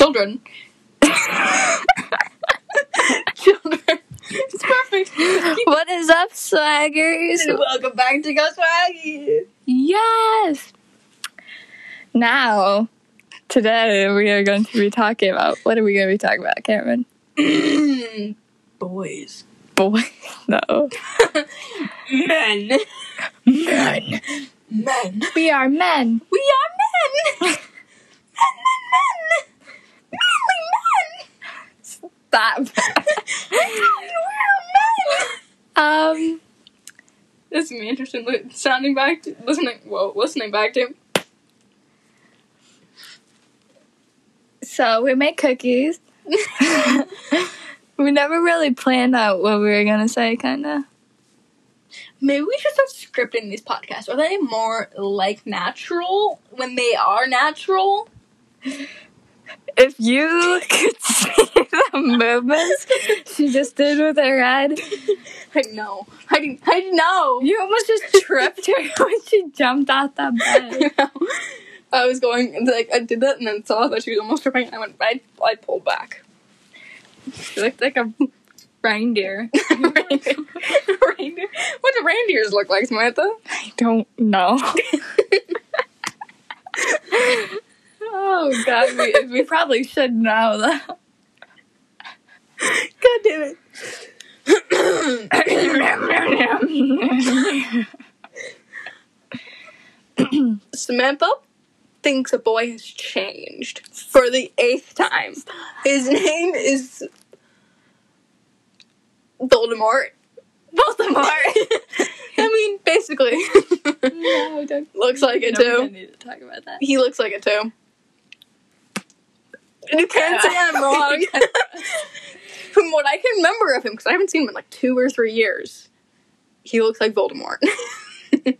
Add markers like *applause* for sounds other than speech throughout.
children. children. It's perfect. What is up, swaggers? Welcome back to Go Swaggy. Yes. Now, today we are going to be talking about what are we going to be talking about, Cameron? *clears throat* Boys. Boys. no. Men. Men. Men. We are men. We are men, *laughs* *laughs* men. Manly men. Men. *laughs* um. This is gonna be interesting. li- Sounding back, to, listening. Whoa, listening back to. So we make cookies. *laughs* we never really planned out what we were gonna say, kind of. Maybe we should start scripting these podcasts. Are they more like natural when they are natural? If you could *laughs* see the movements she just did with her head, I know. I didn't. I know. you almost just tripped her *laughs* when she jumped out that bed. *laughs* I was going like I did that and then saw that she was almost tripping and I went I I pulled back. She looked like a reindeer. reindeer. reindeer. What do reindeers look like, Samantha? I don't know. Oh god, we, we probably should know that. God damn it. Samantha thinks a boy has changed for the eighth time. His name is Voldemort. Voldemort. I mean, basically. no, don't. looks like it too. need to talk about that. He looks like it too. You can't say I'm wrong. From what I can remember of him, because I haven't seen him in like two or three years, he looks like Voldemort. *laughs*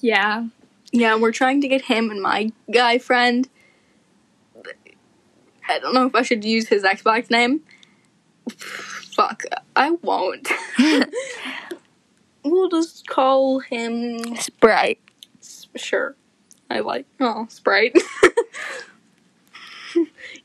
Yeah. yeah, we're trying to get him and my guy friend. I don't know if I should use his Xbox name. Fuck, I won't. *laughs* we'll just call him. Sprite. Sure. I like oh Sprite. *laughs*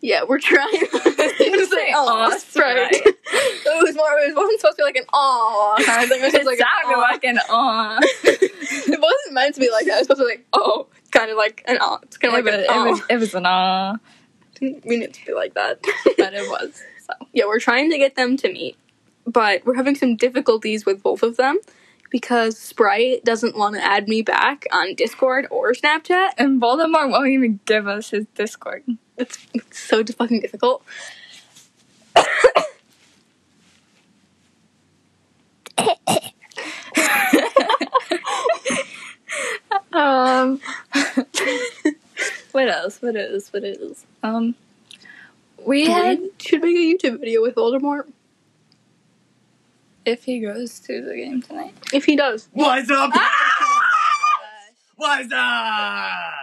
yeah, we're trying *laughs* to say Aw, oh Sprite. Sprite. *laughs* it was more. It wasn't supposed to be like an aw kind of thing. It was It just like an sounded aw. like an aw. it wasn't meant to be like that. It was supposed to be like oh, kind of like an aw. It's kind It of like was, an it aw. was it was an aw, Didn't mean it to be like that. but it was. So yeah, we're trying to get them to meet, but we're having some difficulties with both of them because Sprite doesn't want to add me back on Discord or Snapchat. and Voldemort won't even give us his Discord. It's, it's so fucking difficult. Um, *laughs* what else? What else? What else? Um, we had We should make a YouTube video with Voldemort if he goes to the game tonight. if he does. What's up? Ah! What's up?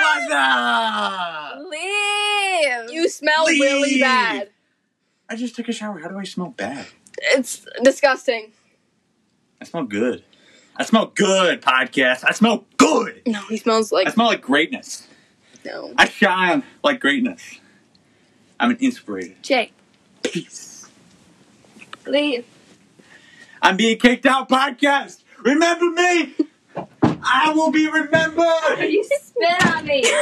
What's up? Leave. You smell really bad. I just took a shower. How do I smell bad? It's disgusting. I smell good. I smell good, podcast. I smell good. No, he smells like I smell like greatness. no. I shine like greatness. I'm an inspiration. Jake, Peace. leave. Oh, I'm being kicked out, podcast. Remember me. I will be remembered. You spit on me. *laughs*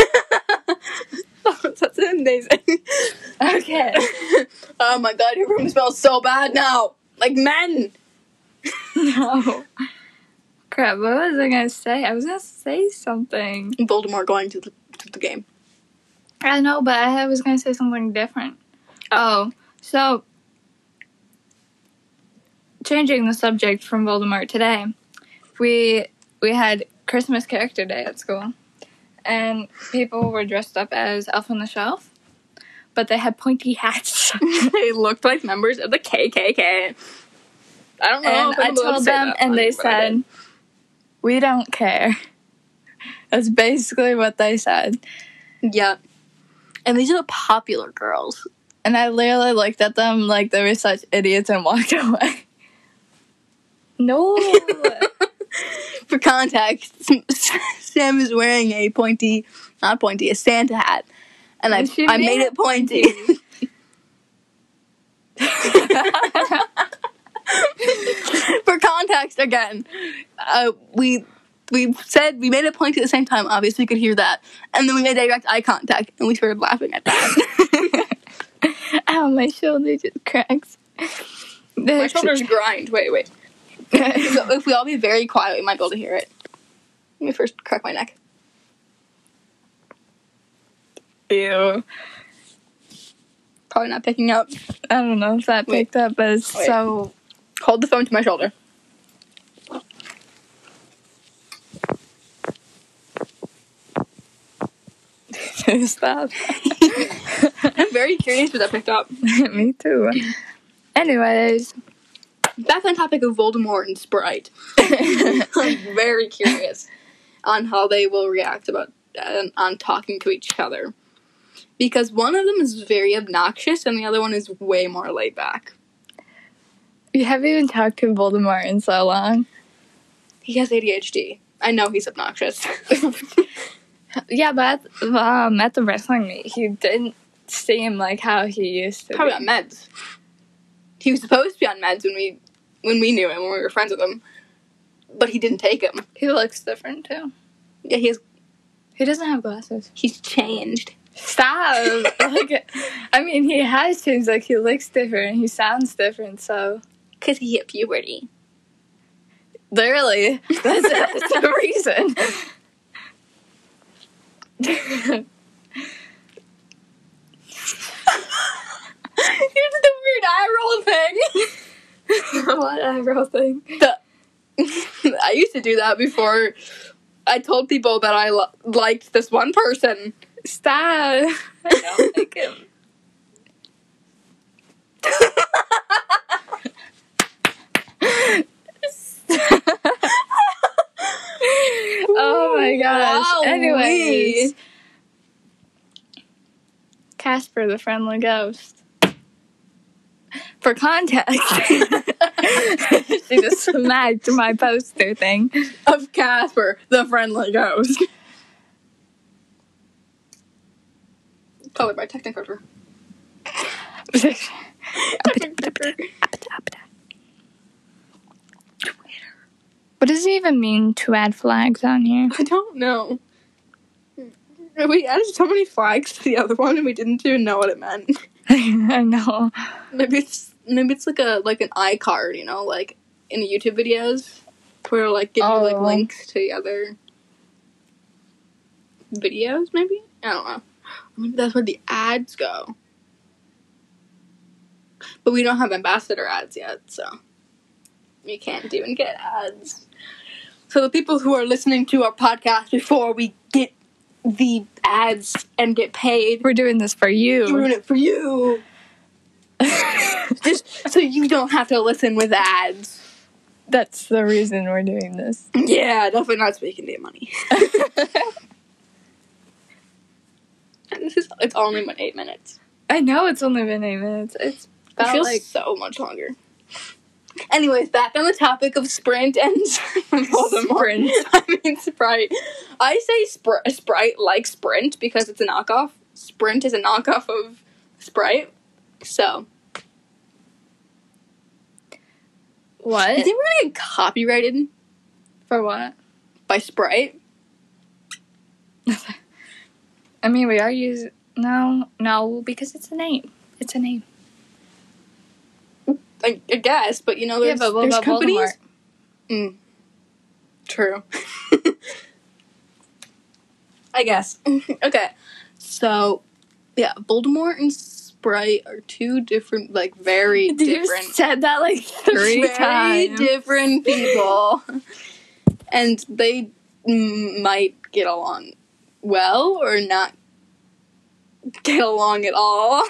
Oh, that's amazing. Okay. *laughs* oh my god, your room smells so bad now. Like men. No. Crap, what was I gonna say? I was gonna say something. Voldemort going to the, to the game. I know, but I was gonna say something different. Oh, so changing the subject from Voldemort today, we we had Christmas character day at school, and people were dressed up as Elf on the Shelf, but they had pointy hats. *laughs* they looked like members of the KKK. I don't know. and I told them, and they but I did. said, "We don't care." *laughs* That's basically what they said. Yeah. And these are the popular girls. And I literally looked at them like they were such idiots and walked *laughs* away. No. For *laughs* For context, *laughs* Sam is wearing a pointy, not pointy, a Santa hat, and I she I made made it it pointy. *laughs* For context, again, uh, we we said we made it pointy at the same time. Obviously, you could hear that, and then we made direct eye contact, and we started laughing at that. Ow, my shoulder just cracks. My shoulders grind. Wait, wait. *laughs* So if we all be very quiet, we might be able to hear it. Let me first crack my neck. Ew. Probably not picking up. I don't know if that Wait. picked up, but it's Wait. so. Hold the phone to my shoulder. *laughs* Stop. *laughs* I'm very curious if that picked up. Me too. Anyways, Back on topic of Voldemort and Sprite. *laughs* I'm very curious on how they will react about uh, on talking to each other. Because one of them is very obnoxious and the other one is way more laid back. you haven't even talked to Voldemort in so long. He has ADHD. I know he's obnoxious. *laughs* Yeah, but at, um, at the wrestling meet, he didn't seem like how he used to. Probably be. on meds. He was supposed to be on meds when we when we knew him when we were friends with him, but he didn't take him. He looks different too. Yeah, he's He doesn't have glasses. he's changed. Stop. *laughs* like, I mean, he has changed. Like, he looks different. He sounds different. So, Cause he hit puberty. literally, that's, *laughs* that's the reason. *laughs* Here's the weird eye roll thing. *laughs* what eyebrow thing? The, *laughs* I used to do that before I told people that I lo- liked this one person. Stop. I don't like him. *laughs* oh my gosh. Wowee. Anyways, Casper the Friendly Ghost. For context, *laughs* she just smacked my poster thing. of Casper, the friendly ghost. Colored by Technicolor. What does it even mean to add flags on here? I don't know. We added so many flags to the other one, and we didn't even know what it meant. *laughs* I know. Maybe it's maybe it's like a like an iCard, you know, like in the YouTube videos, where like give you like Oh. links to the other videos. Maybe I don't know. Maybe that's where the ads go. But we don't have ambassador ads yet, so we can't even get ads. So the people who are listening to our podcast before we get the ads and get paid, We're doing this for we're you. doing it for you. *laughs* Just so you don't have to listen with ads. That's the reason we're doing this. Yeah, definitely not speaking your money. And *laughs* this is it's only been eight minutes. I know it's only been eight minutes. It's It feels like so much longer. Anyways, back on the topic of Sprint and *laughs* Voldemort. Sprint. *laughs* I mean Sprite. I say Spr- Sprite like Sprint because it's a knockoff. Sprint is a knockoff of Sprite. So what I think we're gonna get copyrighted for what? by Sprite. *laughs* I mean, we are using no, no, because it's a name. It's a name. I, I guess, but you know, there's, yeah, but there's companies. Mm. True. *laughs* I guess. *laughs* okay. So, yeah, Voldemort and Sprite are two different, like, very *laughs* You different, said that like three very times. different people. and they mm, might get along well or not get along at all.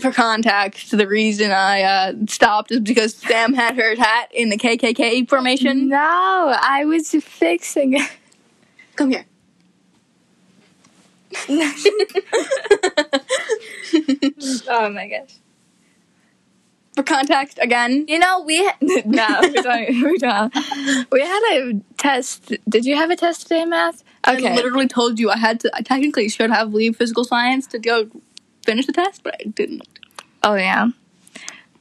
For context, the reason I uh, stopped is because Sam had her hat in the KKK formation. No, I was fixing it. Come here. *laughs* oh my gosh. For context, again, You know, we *laughs* no, we don't. We don't. We had a test. Did you have a test today, math? I literally told you I had to. I technically should have leave physical science to go finish the test, but I didn't. Oh yeah.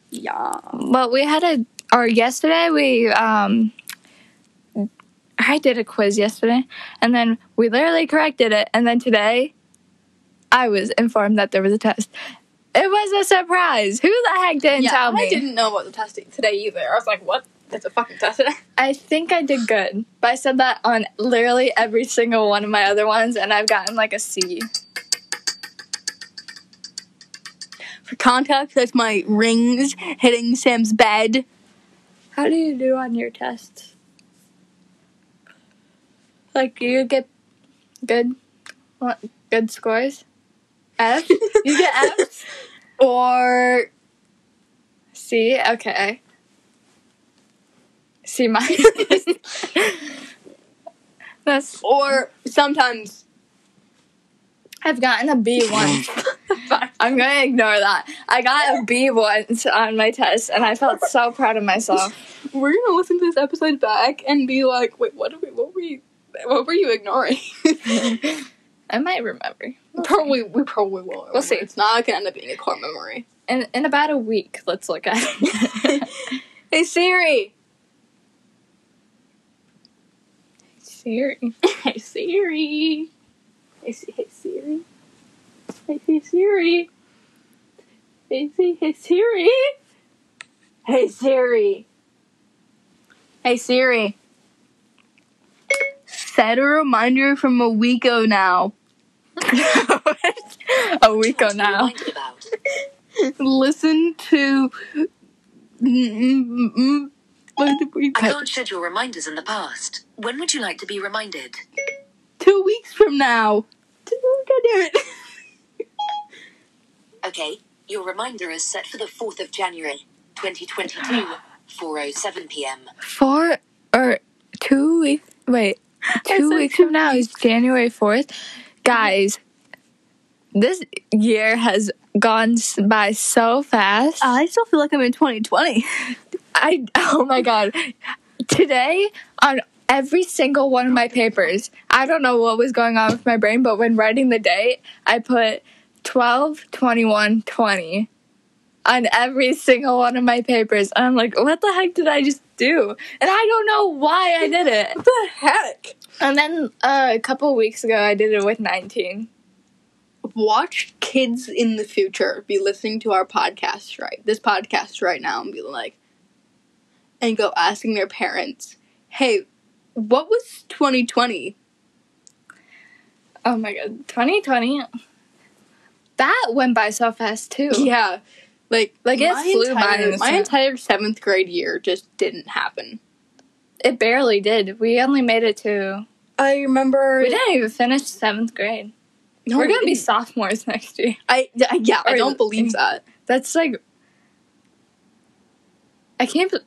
Yeah. Well, we had a. Or yesterday we um. I did a quiz yesterday, and then we literally corrected it, and then today, I was informed that there was a test. It was a surprise. Who the heck didn't yeah, tell me? I didn't know about the test today either. I was like, what? It's a fucking test today. *laughs* I think I did good, but I said that on literally every single one of my other ones, and I've gotten like a C. For context, that's my rings hitting Sam's bed. How do you do on your tests? Like, do you get good, what, good scores? F? You get *laughs* Fs? Or C? Okay. C minus. *laughs* That's. or sometimes I've gotten a B once. *laughs* I'm gonna ignore that. I got a B once on my test, and I felt so proud of myself. we're gonna listen to this episode back and be like, wait, what? We, what were you? What were you ignoring? *laughs* I might remember. We'll see. probably we probably will. We'll see. It's not gonna end up being a core memory. In in about a week, let's look at it. *laughs* Hey Siri. Siri. Hey Siri. Hey, Si- hey Siri. Hey, hey Siri. Hey, Si- hey Siri. Hey Siri. Hey Siri. Set a reminder from a week ago now. *laughs* a week ago now. Listen to. What did we I can't schedule reminders in the past. When would you like to be reminded? Two weeks from now. God damn it. Okay, your reminder is set for the 4th of January, 2022, 4.07 pm. Four or two weeks. Wait, *laughs* two weeks two from now is January fourth. Guys, this year has gone s- by so fast. I still feel like I'm in 2020. I oh my god. Today on every single one of my papers, I don't know what was going on with my brain, but when writing the date, I put 12 21 20 on every single one of my papers. And I'm like, what the heck did I just do? And I don't know why I did it. *laughs* What the heck? And then uh, a couple weeks ago, I did it with 19. Watch kids in the future be listening to our podcast right, this podcast right now, and be like, and go asking their parents, "Hey, what was 2020?" Oh my god, 2020. That went by so fast too. Yeah, like Like, it my flew by entire- the my entire seventh grade year just didn't happen. It barely did. We only made it to. I remember. We didn't even finish seventh grade. No, We're we gonna be sophomores *laughs* next year. I I- yeah. I don't believe *laughs* that. That's like. I can't. be-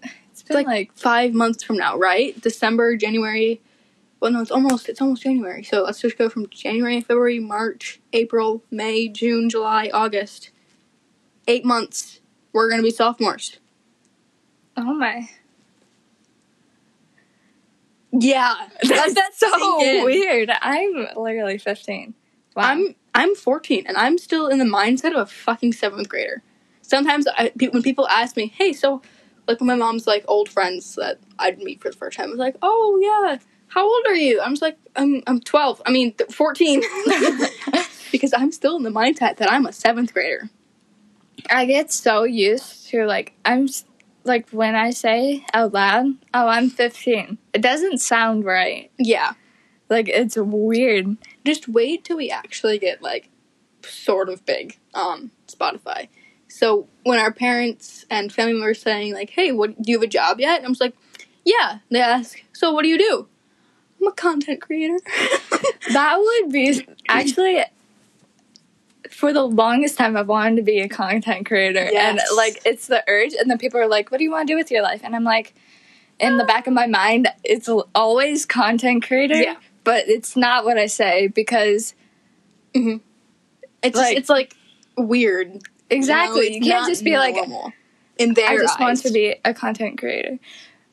been like, like, five months from now, right? December, January. Well, no, it's almost it's almost January. So let's just go from January, February, March, April, May, June, July, August. Eight months. We're gonna be sophomores. oh my. Yeah, *laughs* That's, that's so weird. I'm literally 15. Wow. I'm I'm 14 and I'm still in the mindset of a fucking seventh grader. Sometimes I, when people ask me, "Hey, so," like my mom's like old friends that I'd meet for the first time, I was like, "Oh yeah, how old are you?" I'm just like, "I'm I'm 12. I mean, th- 14," *laughs* because I'm still in the mindset that I'm a seventh grader. I get so used to like I'm like when I say out loud, "Oh, I'm 15." It doesn't sound right. Yeah, Like it's weird. just wait till we actually get like sort of big on Spotify. So when our parents and family members saying like, "Hey, what do you have a job yet?" And I'm just like, "Yeah." They ask, "So what do you do?" I'm a content creator. *laughs* That would be actually for the longest time I've wanted to be a content creator. Yes. And like it's the urge and then people are like, "What do you want to do with your life?" And I'm like in the back of my mind, it's always content creator. Yeah. But it's not what I say because mm-hmm. it's Like- it's like weird. Exactly You, know? you can't just be like in their I just want to be a content creator.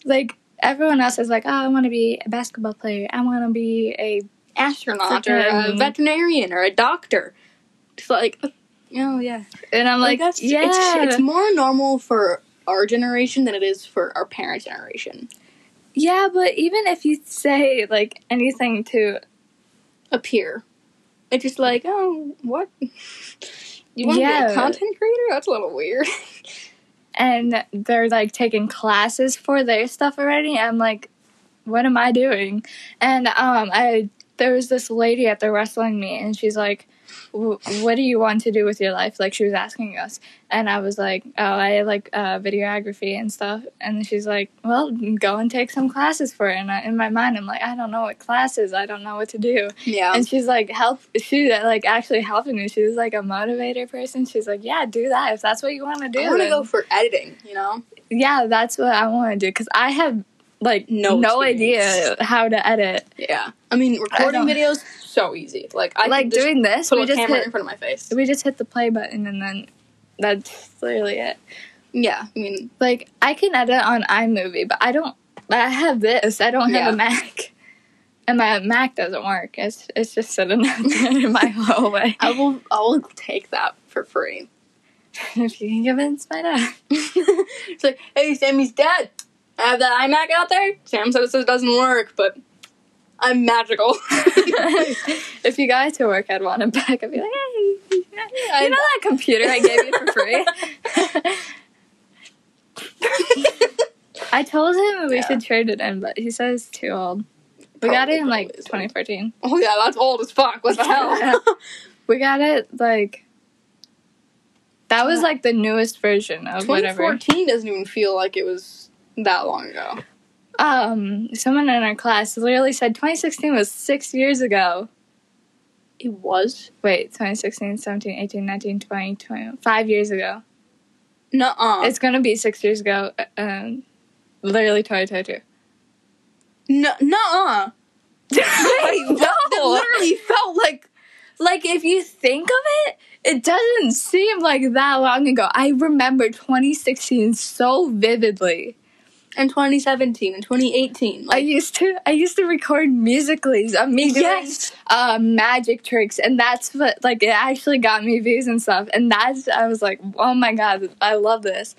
Like everyone else is like, oh, I want to be a basketball player. I want to be a astronaut or a veterinarian or a doctor. It's like, oh yeah, and I'm like, that's yeah, It's, it's more normal for our generation than it is for our parents' generation. yeah. But even if you say like anything to A peer, it's just like, oh, what? *laughs* You want to be a content creator? That's a little weird. *laughs* and they're like taking classes for their stuff already. I'm like, what am I doing? And um, I there was this lady at the wrestling meet, and she's like, "W- "What do you want to do with your life?" Like she was asking us, and I was like, "Oh, I like uh, videography and stuff." And she's like, "Well, go and take some classes for it." And I, in my mind, I'm like, "I don't know what classes. I don't know what to do." yeah. And she's like, help. She like actually helping me. She was like a motivator person. She's like, yeah, do that if that's what you want to do. I want to go for editing, you know? yeah, that's what I want to do because I have like No no, idea how to edit. Yeah. I mean, recording don't- videos, so easy. Like, I like doing this, put we a just camera hit in front of my face. we just hit the play button and then that's literally it. Yeah, I mean, Like I can edit on iMovie, but I don't. But I have this. I don't have Yeah. a Mac, and my Mac doesn't work. It's it's just sitting in my *laughs* hallway. I will, I will take that for free. *laughs* if you can convince my dad. *laughs* it's like, hey, Sammy's dead. I have that iMac out there. Sam says it doesn't work, but I'm magical. *laughs* if you got to work, I'd want him back. I'd be like, hey, you know that computer I gave you for free? *laughs* I told him we Yeah. should trade it in, but he says it's too old. We got it in like probably is. 2014. oh yeah, that's old as fuck. What the hell? *laughs* We got it like that was like the newest version of whatever. 2014 doesn't even feel like it was that long ago. Um, someone in our class literally said 2016 was six years ago. It was. Wait, 2016, 17, 18, 19, 20, 20, five years ago. No, uh. It's gonna be six years ago. uh, Um, literally 2022. No. Wait, *laughs* what? That literally felt like Like if you think of it, it doesn't seem like that long ago. I remember 2016 so vividly. In 2017 and 2018. I used to I used to record Musical.ly of me doing Yes. uh, magic tricks, and that's what like it actually got me views and stuff. And that's I was like, oh my god, I love this.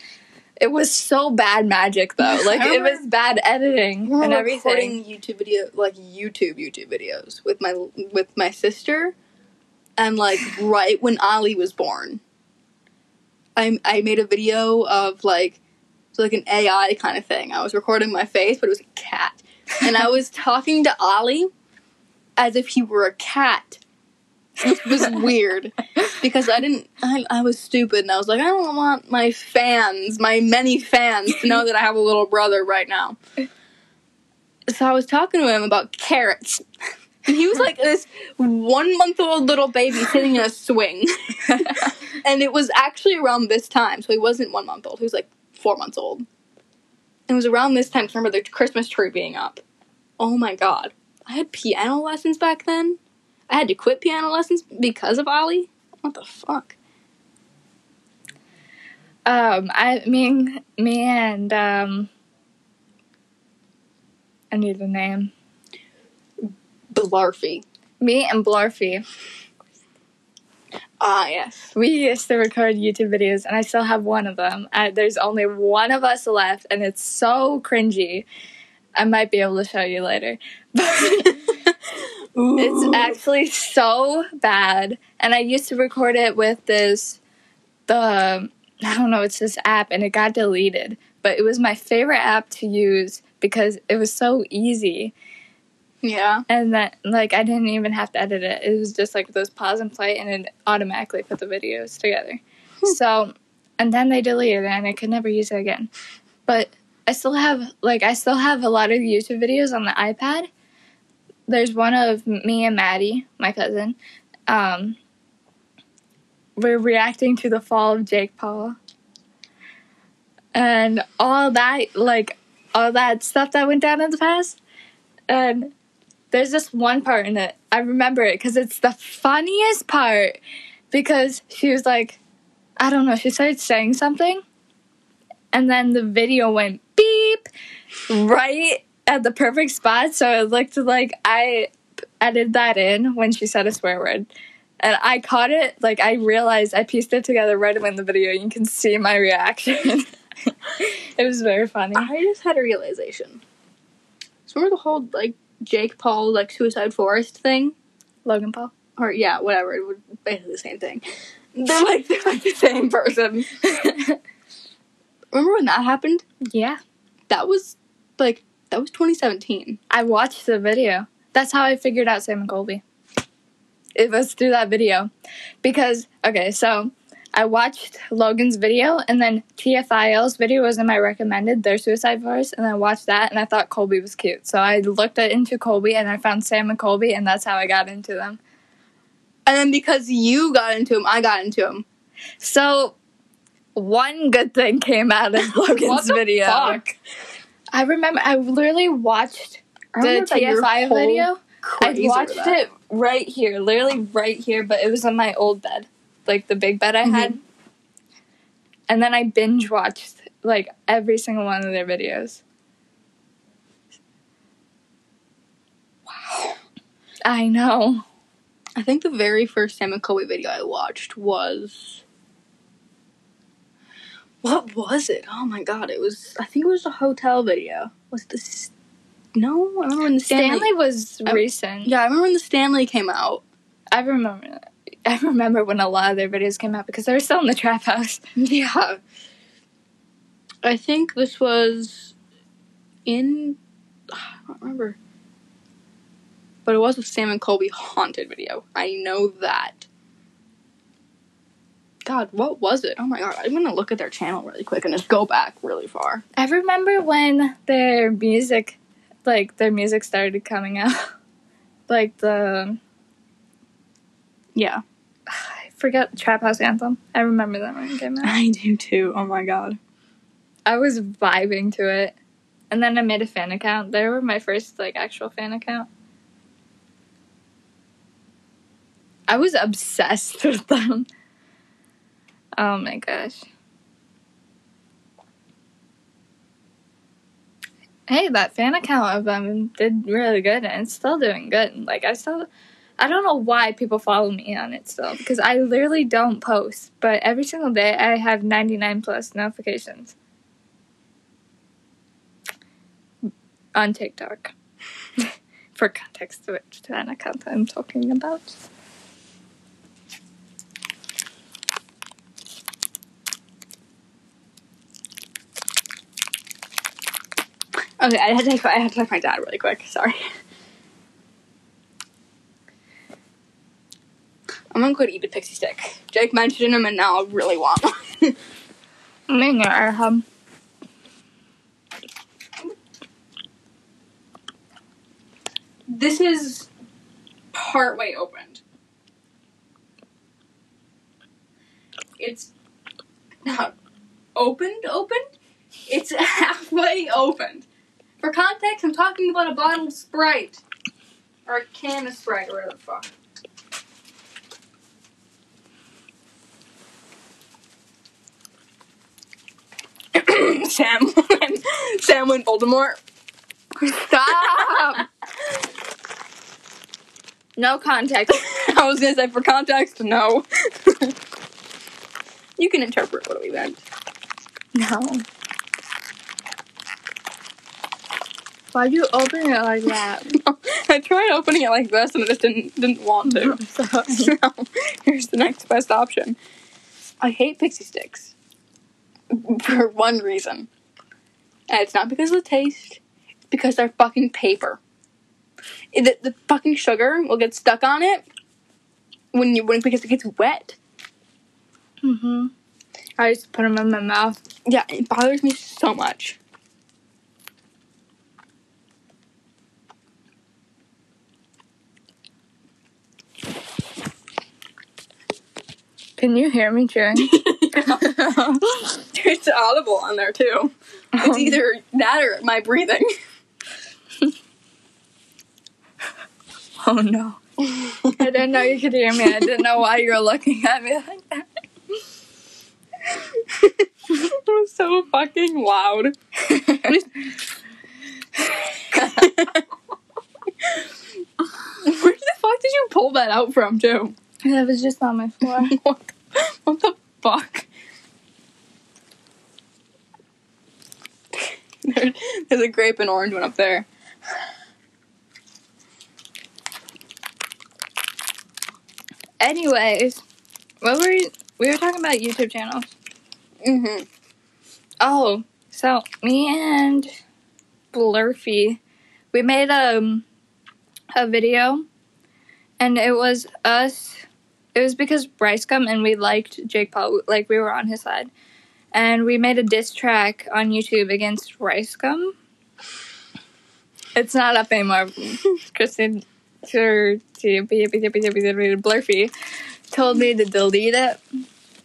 It was so bad magic though. *laughs* Like it was bad editing we and everything. recording YouTube video, like YouTube YouTube videos with my with my sister, and like *sighs* right when Ali was born, I I made a video of like it's like an AI kind of thing. I was recording my face, but it was a cat, and I was talking to Ali as if he were a cat. It was weird because I didn't. I, I was stupid, and I was like, I don't want my fans, my many fans, to know that I have a little brother right now. So I was talking to him about carrots, and he was like this one month old little baby sitting in a swing, *laughs* and it was actually around this time. So he wasn't one month old; he was like four months old. It was around this time. I remember the Christmas tree being up. Oh my god! I had piano lessons back then. I had to quit piano lessons because of Ollie. What the fuck? Um, I mean, me and um, I need a name. Blarfy. Me and Blarfy. Ah, yes. We used to record YouTube videos, and I still have one of them. I, there's only one of us left, and it's so cringy. I might be able to show you later. *laughs* But it's actually so bad. And I used to record it with this, the, I don't know, it's this app, and it got deleted. But it was my favorite app to use because it was so easy. Yeah. And that, like, I didn't even have to edit it. It was just like those pause and play, and it automatically put the videos together. So, and then they deleted it, and I could never use it again. But I still have, like, I still have a lot of YouTube videos on the iPad. There's one of me and Maddie, my cousin. Um, we're reacting to the fall of Jake Paul. And all that, like, all that stuff that went down in the past. And there's this one part in it. I remember it because it's the funniest part. Because she was like, I don't know, she started saying something. and then the video went beep right at the perfect spot. So it looked like I added that in when she said a swear word. And I caught it, like, I realized I pieced it together right away in the video. You can see my reaction. *laughs* it was very funny. I just had a realization. So remember the whole like Jake Paul like Suicide Forest thing? Logan Paul. Or yeah, whatever. It would basically the same thing. *laughs* They're like they're like the same person. *laughs* remember when that happened? yeah. That was like that was 2017. I watched the video. That's how I figured out Sam and Colby. It was through that video. Because, okay, so I watched Logan's video and then TFIL's video was in my recommended, their suicide forest, and I watched that and I thought Colby was cute. So I looked at, into Colby and I found Sam and Colby and that's how I got into them. And then because you got into him, I got into him. So one good thing came out of *laughs* Logan's What the video. fuck? I remember I literally watched the remember that your TFI video. I watched it right here, literally right here, but it was on my old bed, like the big bed I had. Mm-hmm. And then I binge watched like every single one of their videos. Wow. I know. I think the very first Sam and Colby video I watched was. What was it? Oh my god! It was. I think it was a hotel video. Was this? No, I remember when the Stanley. Stanley was Oh. recent. Yeah, I remember when the Stanley came out. I remember. *laughs* I remember when a lot of their videos came out because they were still in the trap house. *laughs* Yeah. I think this was in. *sighs* I don't remember. But it was a Sam and Colby haunted video. I know that. God, what was it? Oh my god, I'm gonna look at their channel really quick and just go back really far. I remember when their music, like their music started coming out, *laughs* like the Yeah. I forget Trap House Anthem. I remember that when it came out. I do too. Oh my god. I was vibing to it. And then I made a fan account. They were my first like actual fan account. I was obsessed *laughs* with them. Oh my gosh. Hey, that fan account of them did really good and it's still doing good. Like I still I don't know why people follow me on it still because I literally don't post, but every single day I have 99 plus notifications on TikTok. *laughs* For context, which fan account I'm talking about. Okay, I had to I had to text my dad really quick. Sorry. I'm gonna go to eat a pixie stick. Jake mentioned them, and now I really want one. *laughs* Me neither. Um, this is partway opened. It's not opened, opened. It's *laughs* halfway opened. For context, I'm talking about a bottle of Sprite. Or a can of Sprite, or whatever the fuck. Sam went, Sam went Voldemort. stop! no context. *laughs* I was gonna say for context, no. you can interpret what we meant. No. Why'd you open it like that? *laughs* I tried opening it like this and I just didn't didn't want to. *laughs* So here's the next best option. I hate pixie sticks *laughs* for one reason, and it's not because of the taste. It's because they're fucking paper. The, the fucking sugar will get stuck on it when you when because it gets wet. mm-hmm. I just put them in my mouth. Yeah, it bothers me so much. Can you hear me chewing? *laughs* *laughs* It's audible on there too. It's um, either that or my breathing. *laughs* oh no. I didn't know you could hear me. I didn't know why you were looking at me like that. it was so fucking loud. Where the fuck did you pull that out from, too? That was just on my floor. *laughs* what, what the fuck? There- There's a grape and orange one up there. Anyways, what were you, we were talking about YouTube channels. Mm-hmm. Oh, so me and Blurfy, we made um a video, and it was us. It was because Bryce come and we liked Jake Paul, like we were on his side, and we made a diss track on YouTube against Rice Gum. It's not up anymore. Kristen, Blurfy told me to delete it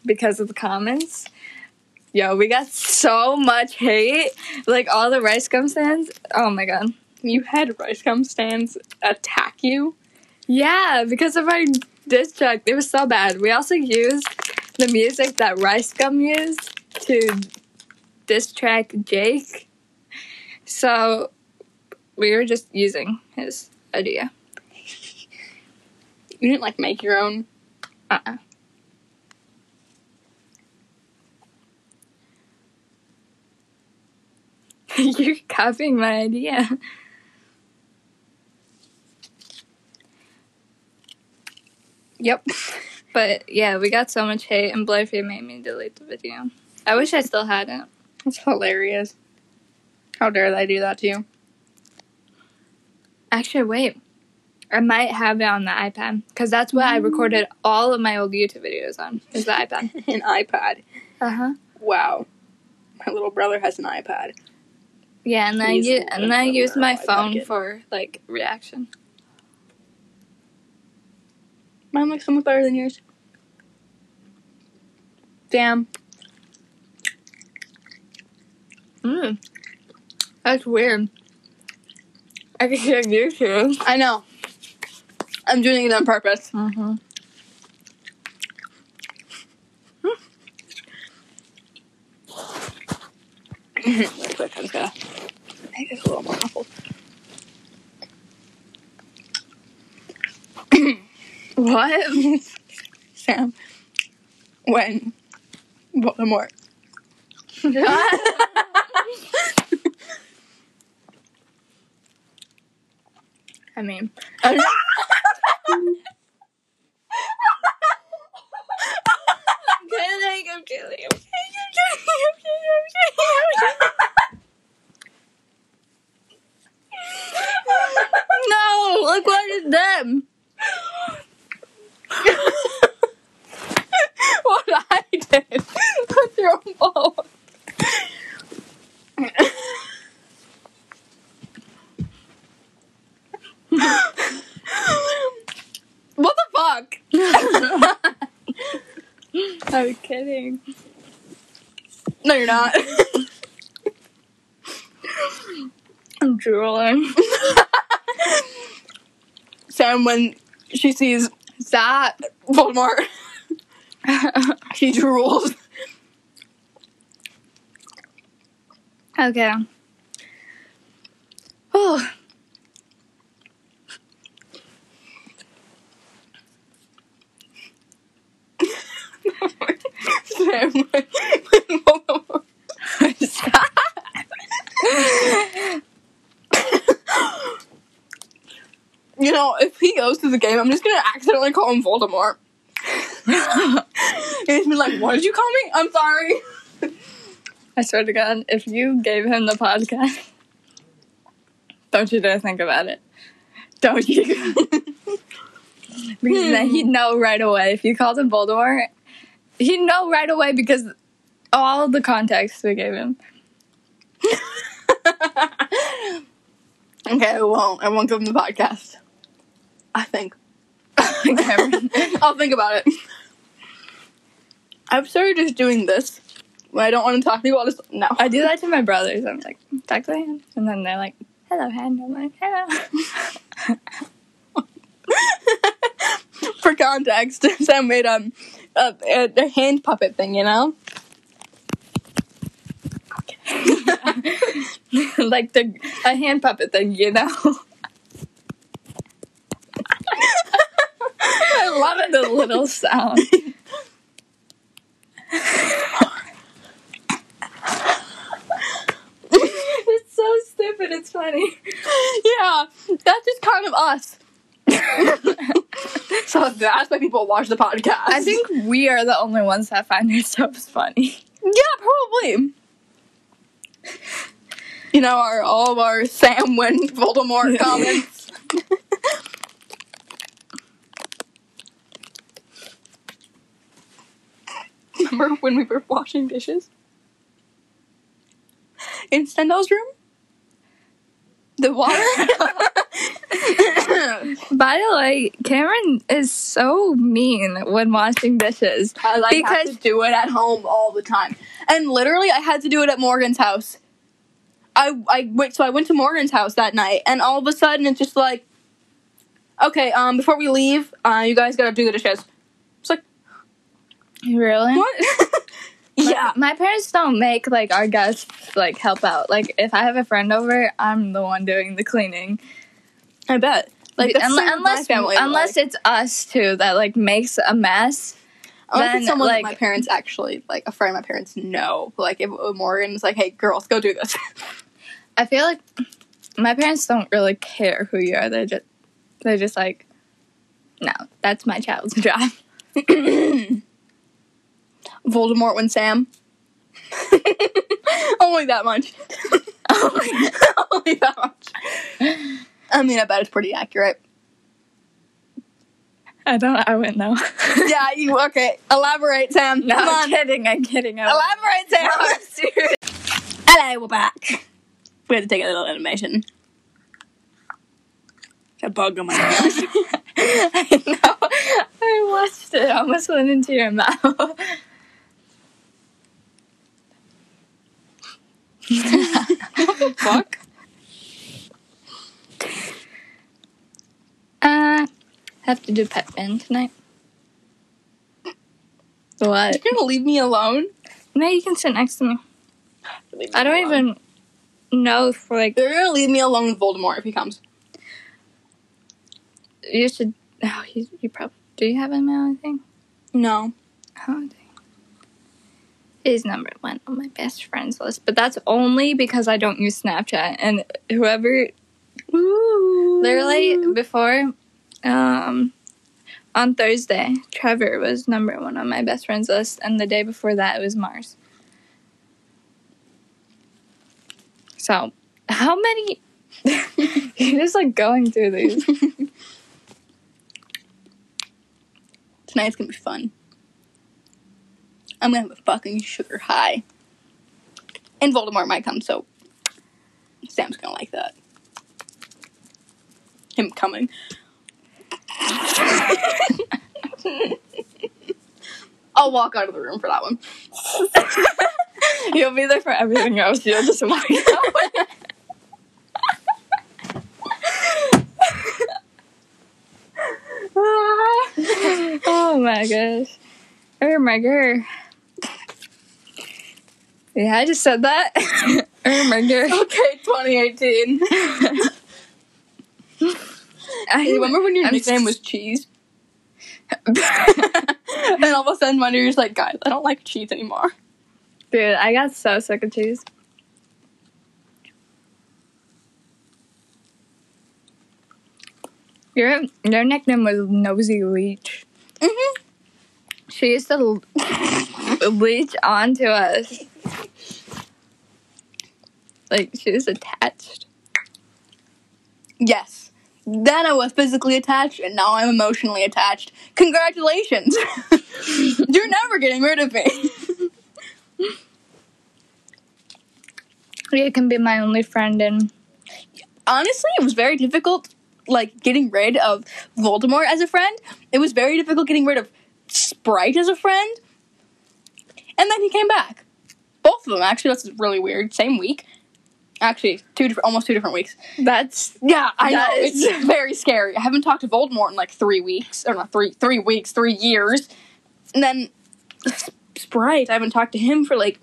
because of the comments. Yo, we got so much hate. Like all the Rice Gum stands. Oh my god. You had rice gum stands attack you. Yeah, because of our diss track. It was so bad. We also used the music that Rice Gum used to diss track Jake. So we were just using his idea. *laughs* You didn't like make your own. Uh-uh. *laughs* You're copying my idea. *laughs* Yep. *laughs* But yeah, we got so much hate, and Blurfy made me delete the video. I wish I still had it. It's hilarious. How dare they do that to you? Actually, wait. I might have it on the iPad because that's what I recorded all of my old YouTube videos on. Is the iPad? *laughs* An iPad. Uh huh. Wow. My little brother has an iPad. Yeah, and then I He's u- and then I used my phone for like reaction. Mine looks so much better than yours. Damn. Mm. That's weird. I can hear you too. I know. I'm doing it on purpose. Mm-hmm. *laughs* Really quick, I'm just gonna make this a little more muffled. What? *laughs* Sam, when Voldemort. *laughs* I mean, I'm *laughs* kidding. I'm kidding. I'm no, look what is them. what I did with your phone. what the fuck? I'm kidding. No, you're not. I'm *laughs* drooling. Sam, when she sees that Voldemort, *laughs* she drools. okay. Oh, Sam, when, when Voldemort. You know, if he goes to the game, I'm just gonna accidentally call him Voldemort. *laughs* He's been like, "What did you call me? I'm sorry." *laughs* I swear to God, if you gave him the podcast, *laughs* don't you dare think about it. Don't you? because then he'd hmm. know right away. If you called him Voldemort, he'd know right away because all the context we gave him. okay, I won't. I won't give him the podcast. I think. *laughs* *laughs* I'll think about it. I've started just doing this when I don't want to talk to you. I'll just no. I do that to my brothers. I'm like, talk to him," and then they're like, "Hello, hand." I'm like, "Hello." *laughs* For context, Sam made um a, a, a hand puppet thing, you know. like the a hand puppet thing, you know. Love it. The little *laughs* sound. it's so stupid. It's funny. yeah, that's just kind of us. *laughs* so that's why people watch the podcast. I think we are the only ones that find ourselves funny. Yeah, probably. You know, our all of our Sam when Voldemort comments. *laughs* Remember when we were washing dishes in Stendel's room? The water. *laughs* By the way, Cameron is so mean when washing dishes. I like have Because- to do it at home all the time, and literally, I had to do it at Morgan's house. I I wait, so I went to Morgan's house that night, and all of a sudden, it's just like, okay, um, before we leave, uh, you guys gotta do the dishes. Really? what? *laughs* *laughs* yeah, My parents don't make like our guests like help out. Like if I have a friend over, I'm the one doing the cleaning. I bet. Like that's Unle- same with my unless family, unless it's us too that like makes a mess. unless then, it's someone like- my parents actually like a friend of my parents know. Like if Morgan's like, hey, girls, go do this. I feel like my parents don't really care who you are. They're just they're just like, no, that's my child's *laughs* job. *clears throat* Voldemort when Sam. *laughs* Only that much. *laughs* Only that much. I mean, I bet it's pretty accurate. I don't. I wouldn't know. *laughs* Yeah, you okay? Elaborate, Sam. no, Come I'm on. kidding. I'm kidding. I'm Elaborate, Sam. No, I'm serious. Hello, we're back. We had to take a little animation. A bug on my nose. I know. I watched it. I almost went into your mouth. Fuck. Uh, have to do pet band tonight. What? You're gonna leave me alone? No, you can sit next to me. I don't even know if like You're gonna leave me alone with Voldemort if he comes. you should. Oh, you, you probably do. You have him on anything? No. Oh, dang. He's number one on my best friends list, but that's only because I don't use Snapchat. And whoever Ooh. literally before, um, on Thursday, Trevor was number one on my best friends list, and the day before that it was Mars. So, how many? *laughs* You're just like going through these. *laughs* Tonight's gonna be fun. I'm gonna have a fucking sugar high. And Voldemort might come, so Sam's gonna like that. Him coming. *laughs* I'll walk out of the room for that one. *laughs* You'll be there for everything else. You'll just walk out. *laughs* oh my gosh. Oh my god. Yeah, I just said that. oh my god. Okay, 2018. I remember when your I'm nickname was Cheese? *laughs* and all of a sudden, one of you're like, guys, I don't like cheese anymore. Dude, I got so sick of cheese. Your your nickname was Nosy Leech. Mm-hmm. She used to l- *laughs* leech onto us. Like she was attached. Yes. Then I was physically attached, and now I'm emotionally attached. Congratulations! *laughs* You're never getting rid of me. *laughs* You can be my only friend and Honestly, it was very difficult, like getting rid of Voldemort as a friend. It was very difficult getting rid of Sprite as a friend. And then he came back. Both of them, actually. That's really weird. Same week. Actually, two different, almost two different weeks. that's Yeah, I That know. is- It's *laughs* very scary. I haven't talked to Voldemort in like three weeks, or not three, three weeks, three years. And then Sprite, I haven't talked to him for like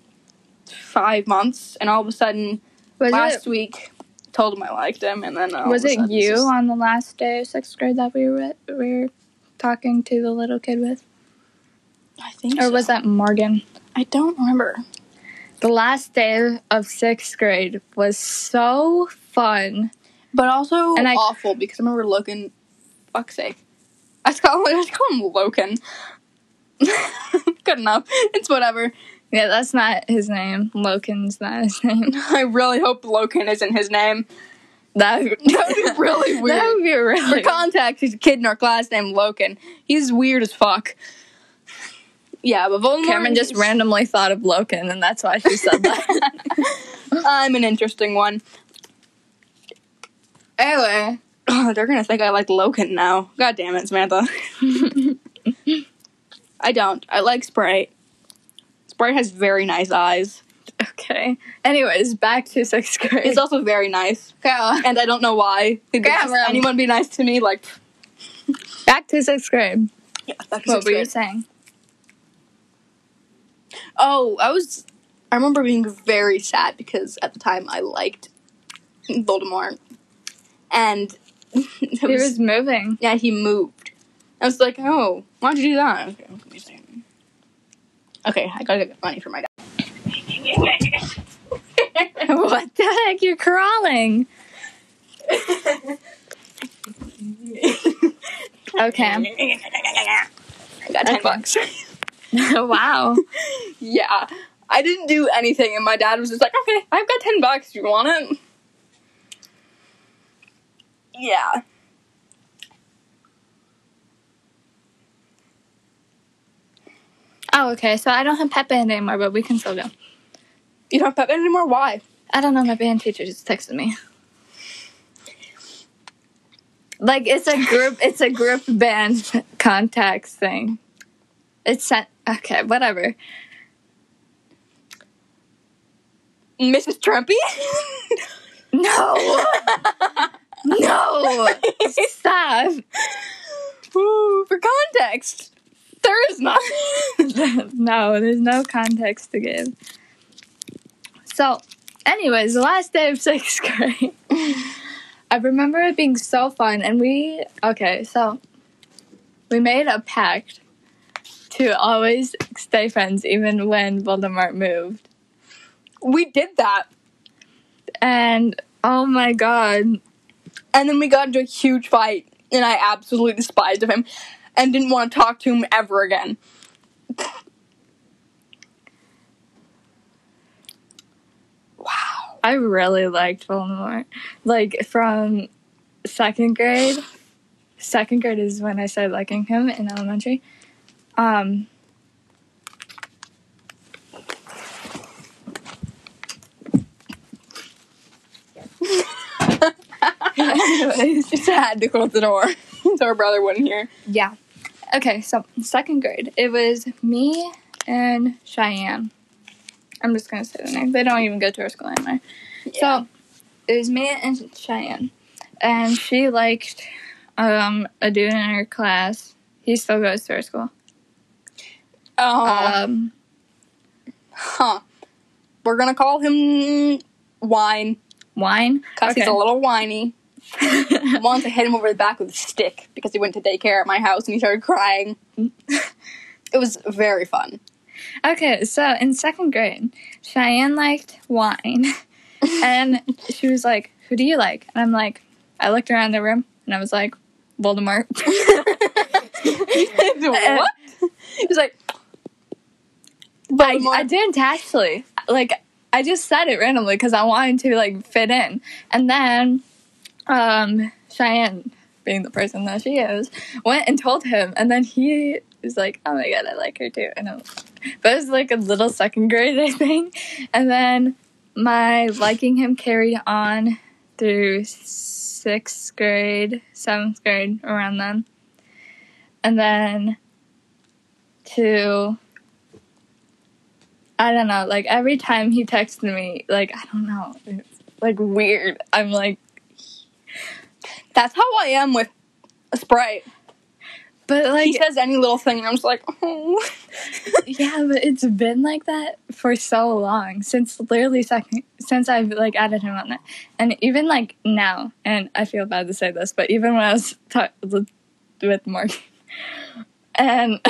five months, and all of a sudden, Was last it week. Told him I liked him, and then was it you just- on the last day of sixth grade that we were we were talking to the little kid with, I think, or was that Morgan? I don't remember. The last day of sixth grade was so fun. But also And I- awful because I remember Logan. Fuck's sake, I just call him, I just call him Logan. *laughs* Good enough. It's whatever. Yeah, that's not his name. Loken's not his name. *laughs* I really hope Logan isn't his name. That would, *laughs* That would be really weird. That would be For really. context, he's a kid in our class named Logan. He's weird as fuck. Yeah, but Voldemort. Cameron just randomly thought of Loken, and that's why she said that. *laughs* *laughs* I'm an interesting one. anyway, *clears throat* They're gonna think I like Logan now. God damn it, Samantha. *laughs* I don't. I like Sprite. Sprite has very nice eyes. okay. Anyways, back to sixth grade. He's also very nice, Yeah. and I don't know why. Cameron. anyone be nice to me? Like, Back to sixth grade. yeah, that's What were you saying? Oh, I was. I remember being very sad because at the time I liked Voldemort, and *laughs* it He was, was moving. yeah, he moved. I was like, oh, why'd you do that? Okay, let me see. Okay, I gotta get money for my dad. *laughs* what the heck? You're crawling. *laughs* Okay. I got ten Okay. bucks. *laughs* wow. yeah, I didn't do anything, and my dad was just like, okay, I've got ten bucks. Do you want it? Yeah. Oh, okay. So I don't have pep band anymore, but we can still go. You don't have Pep anymore? Why? I don't know. My band teacher just texted me. Like it's a group. it's a group band contacts thing. It's sent. Okay, whatever. Mrs. Trumpy? No. *laughs* no. Stop. Ooh, for context, there is not. *laughs* no, there's no context to give. So, anyways, the last day of sixth grade, I remember it being so fun, and we okay, so we made a pact to always stay friends, even when Voldemort moved. we did that, And oh my god, and then we got into a huge fight, and I absolutely despised him, and didn't want to talk to him ever again. wow. I really liked Voldemort. Like from second grade. Second grade is when I started liking him in elementary. Um Anyways, just had to close the door *laughs* so our brother wouldn't hear. yeah. Okay, so second grade. It was me and Cheyenne. I'm just gonna say the name. They don't even go to our school anymore. Yeah. So it was me and Cheyenne. And she liked um a dude in her class. He still goes to our school. Oh, Um huh. We're gonna call him Wine wine. because he's a little whiny. I *laughs* wanted to hit him over the back with a stick because he went to daycare at my house and he started crying. it was very fun. Okay, so in second grade, Cheyenne liked wine. *laughs* and she was like, Who do you like? And I'm like, I looked around the room and I was like, Voldemort. *laughs* what? He was like, I, Voldemort. I didn't actually. Like, I just said it randomly because I wanted to, like, fit in. And then, um, Cheyenne, being the person that she is, went and told him. And then he was like, Oh my god, I like her too. And I but it was like a little second grade, *laughs* I think. And then my liking him carried on through sixth grade, seventh grade, around then. And then to I don't know, like every time he texted me, like I don't know, it's like weird. I'm like, That's how I am with a Sprite. but like he says any little thing, and I'm just like, *laughs* oh. yeah, but it's been like that for so long since literally second since I've like added him on that, and even like now. And I feel bad to say this, but even when I was ta- with Morgan, and *laughs*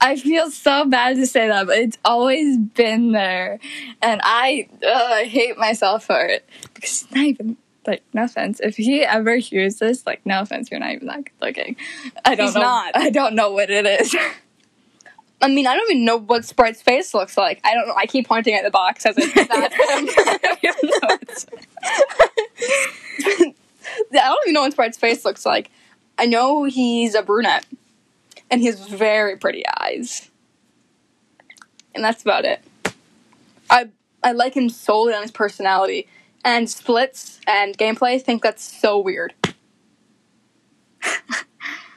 I feel so bad to say that, but it's always been there, and I uh, I hate myself for it because it's not even. Like no offense, if he ever hears this, like no offense, you're not even that good looking. I don't He's know. not. I don't know what it is. *laughs* I mean, I don't even know what Sprite's face looks like. I don't know. I keep pointing at the box as if that's *laughs* him. I don't even know what Sprite's face looks like. I know he's a brunette, and he has very pretty eyes, and that's about it. I I like him solely on his personality, and splits and gameplay I think that's so weird. *laughs*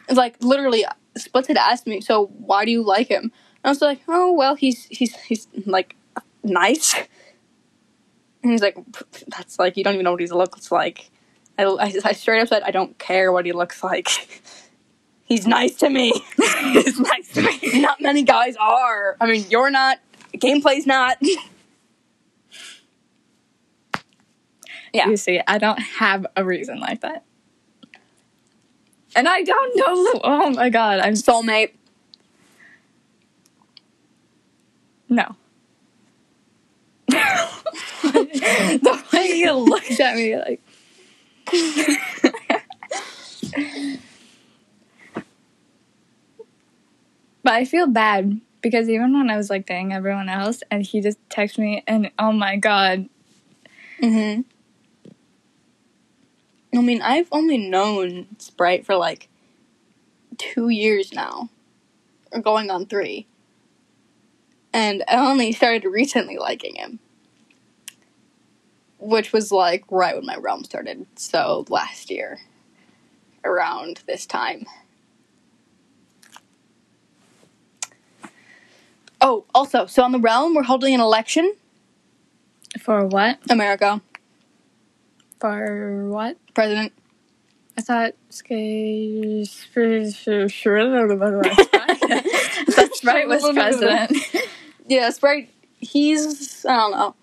it's like literally, Splits had asked me, "So why do you like him?" And I was like, "Oh well, he's he's he's like nice." And he's like, "That's like you don't even know what he looks like." I, I, I straight up said, "I don't care what he looks like." *laughs* He's nice to me. *laughs* he's nice to me. *laughs* Not many guys are. I mean, you're not. Gameplay's not. *laughs* Yeah. You see, I don't have a reason like that. And I don't know. Oh my god, I'm Soulmate. no. the way you looked at me, like. But I feel bad because even when I was like dating everyone else, and he just texted me, and oh my god, Mm-hmm. I mean, I've only known Sprite for like two years now, or going on three, and I only started recently liking him, which was like right when my realm started. So last year, around this time. Oh, also, so on the realm, we're holding an election. for what? America, For what? president. I thought *laughs* That's right was president. *laughs* Yeah, Sprite, he's, I don't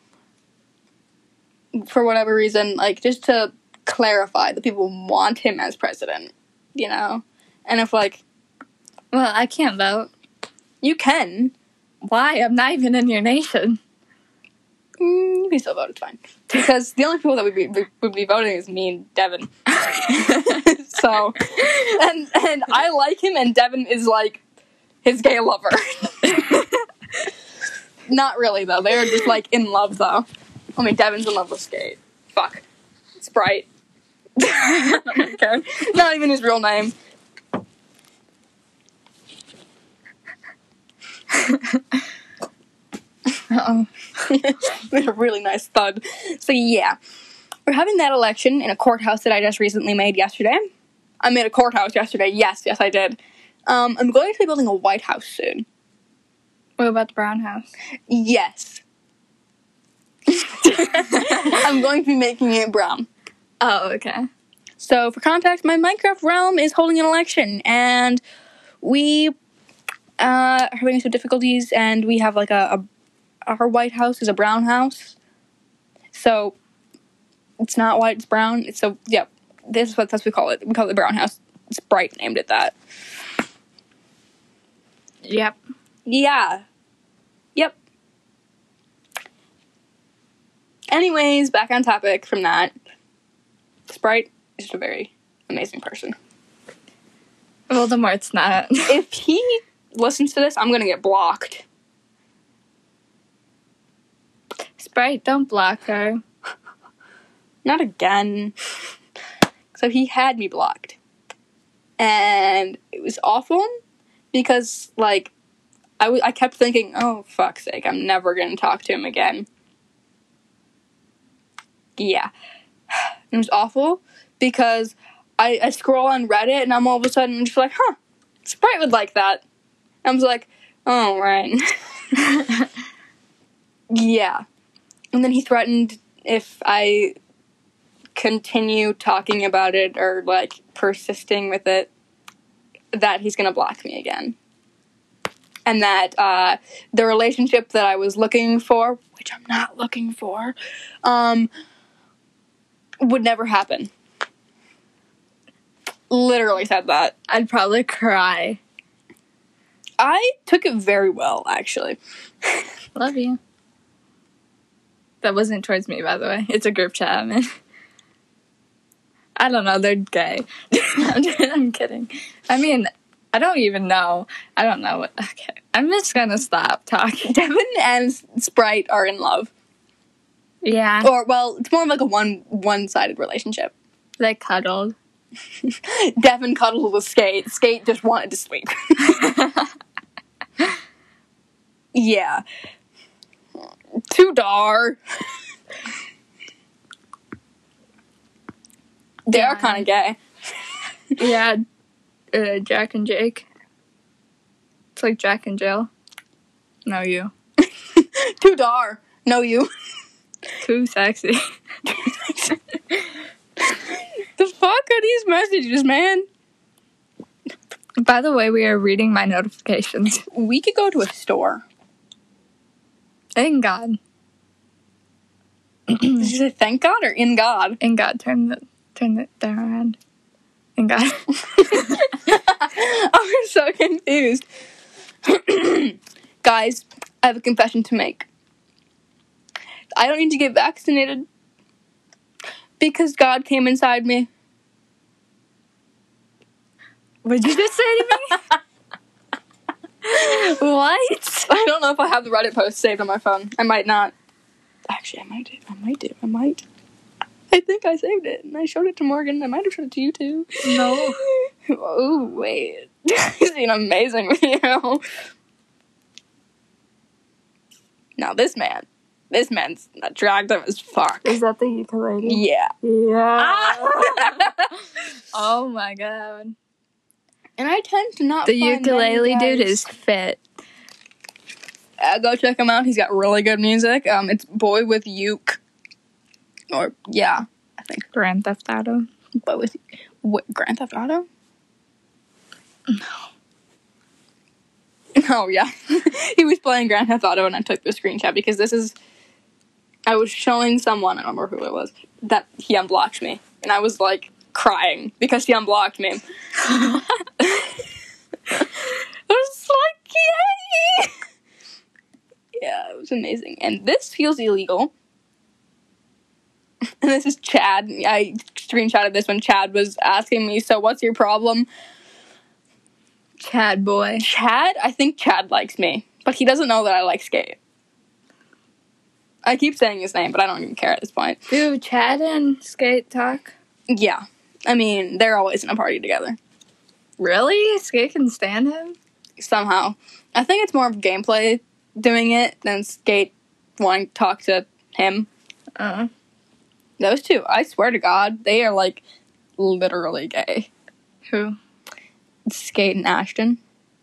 know. For whatever reason, like, just to clarify, the people want him as president, you know? And if, like, well, I can't vote. you can, Why? I'm not even in your nation. mm, you can still vote, it's fine. Because the only people that would be, would be voting is me and Devin. *laughs* so, and, and I like him, and Devin is, like, his gay lover. *laughs* Not really, though. They're just, like, in love, though. I mean, Devin's in love with Skate. Fuck. Sprite. *laughs* Not even his real name. With *laughs* a really nice thud. So yeah, we're having that election in a courthouse that I just recently made yesterday. I made a courthouse yesterday. Yes, yes, I did. Um, I'm going to be building a White House soon. What about the brown house? Yes. *laughs* I'm going to be making it brown. Oh, okay. So, for context, my Minecraft realm is holding an election, and we uh, having some difficulties, and we have like a, a our White House is a brown house, so it's not white; it's brown. It's so yeah. This is what that's what we call it. We call it the brown house. It's Sprite named it that. Yep. Yeah. Yep. Anyways, back on topic from that. Sprite is just a very amazing person. Voldemort's not. if he listens to this, I'm gonna get blocked. Sprite, don't block her. *laughs* Not again. So he had me blocked. And it was awful because, like, I, w- I kept thinking, oh, fuck's sake, I'm never gonna talk to him again. Yeah. *sighs* It was awful because I, I scroll on Reddit and I'm all of a sudden just like, huh, Sprite would like that. I was like, oh, right. *laughs* yeah. And then he threatened if I continue talking about it or like persisting with it, that he's gonna block me again. and that uh, the relationship that I was looking for, which I'm not looking for, um, would never happen. Literally said that. I'd probably cry. I took it very well, actually. *laughs* Love you. That wasn't towards me, by the way. It's a group chat. I'm in. I don't know. They're gay. *laughs* I'm, kidding. I mean, I don't even know. I don't know what. Okay. I'm just gonna stop talking. *laughs* Devin and Sprite are in love, Yeah. or well, it's more of like a one one sided relationship. They cuddled. Devin cuddled with Skate. Skate just wanted to sleep. Yeah. Too dar. they are kind of gay. yeah. Uh, Jack and Jake. It's like Jack and Jill. No, you. *laughs* Too dar. No, you. Too sexy. *laughs* the fuck are these messages, man? By the way, we are reading my notifications. We could go to a store. Thank God. *clears throat* Did you say thank God or in God? In God, turn the turn it down around. In God. *laughs* *laughs* I'm so confused. *clears throat* Guys, I have a confession to make. I don't need to get vaccinated because God came inside me. What'd you just say to me? *laughs* what? *laughs* I don't know if I have the Reddit post saved on my phone. I might not. Actually, I might do. I might do. I might. I think I saved it and I showed it to Morgan. I might have showed it to you too. No. *laughs* oh, wait. *laughs* He's an amazing video. Now, this man. This man's attractive as fuck. Is that the ukulele? Yeah. Yeah. Ah! oh my god. And I tend to not. The ukulele dude is fit. Uh, go check him out. He's got really good music. Um, it's Boy with Uke. Or yeah, I think Grand Theft Auto. Boy with what, Grand Theft Auto. No. *laughs* Oh yeah, *laughs* he was playing Grand Theft Auto, and I took the screenshot because this is. I was showing someone, I don't remember who it was, that he unblocked me, and I was like crying because he unblocked me. *laughs* I was like, yay! yeah, it was amazing. And this feels illegal. And *laughs* this is Chad. I screenshotted this when Chad was asking me, So, what's your problem? Chad boy. Chad, I think Chad likes me, but he doesn't know that I like skate. I keep saying his name, but I don't even care at this point. Do Chad and Skate talk? Yeah. I mean, they're always in a party together. Really? Skate can stand him? Somehow. I think it's more of gameplay doing it than skate wanting to talk to him. Uh, Those two, I swear to God, they are like literally gay. who? Skate and Ashton.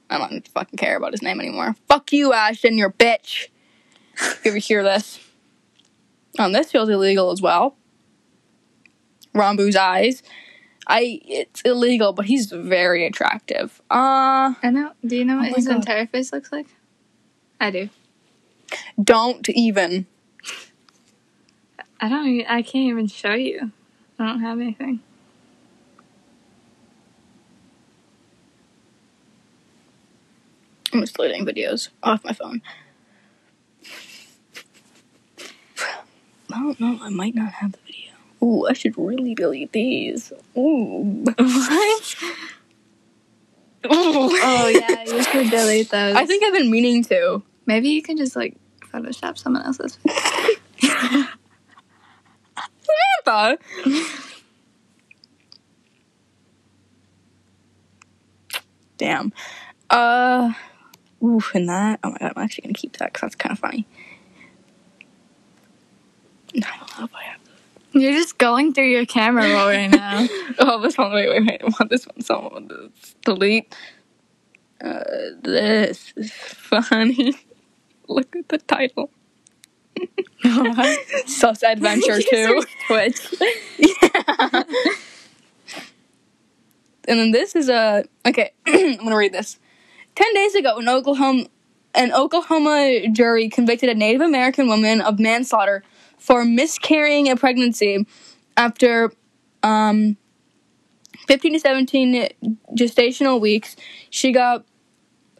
I don't fucking care about his name anymore. Fuck you, Ashton, you're a bitch. *laughs* If you ever hear this. Um, this feels illegal as well. Rambu's eyes. I it's illegal, but he's very attractive. Uh I know. Do you know what Oh his God. entire face looks like? I do. don't even. I don't. I can't even show you. I don't have anything. I'm just deleting videos off my phone. I don't know. I might not have the video. Ooh, I should really delete these. Ooh. What? oh yeah, you should delete those. I think I've been meaning to. maybe you can just like Photoshop someone else's. *laughs* Samantha. Damn. Uh. Oof, and that. Oh my god, I'm actually gonna keep that because that's kind of funny. I don't know if I have. You're just going through your camera roll right now. *laughs* Oh, this one. Wait, wait, wait. I want this one. Someone to delete. Uh, this is funny. *laughs* Look at the title. Sus *laughs* Adventure 2. Twitch. yeah. And then this is a okay. *clears throat* I'm gonna read this. Ten days ago, an Oklahoma an Oklahoma jury convicted a Native American woman of manslaughter for miscarrying a pregnancy after um, 15 to 17 gestational weeks. She got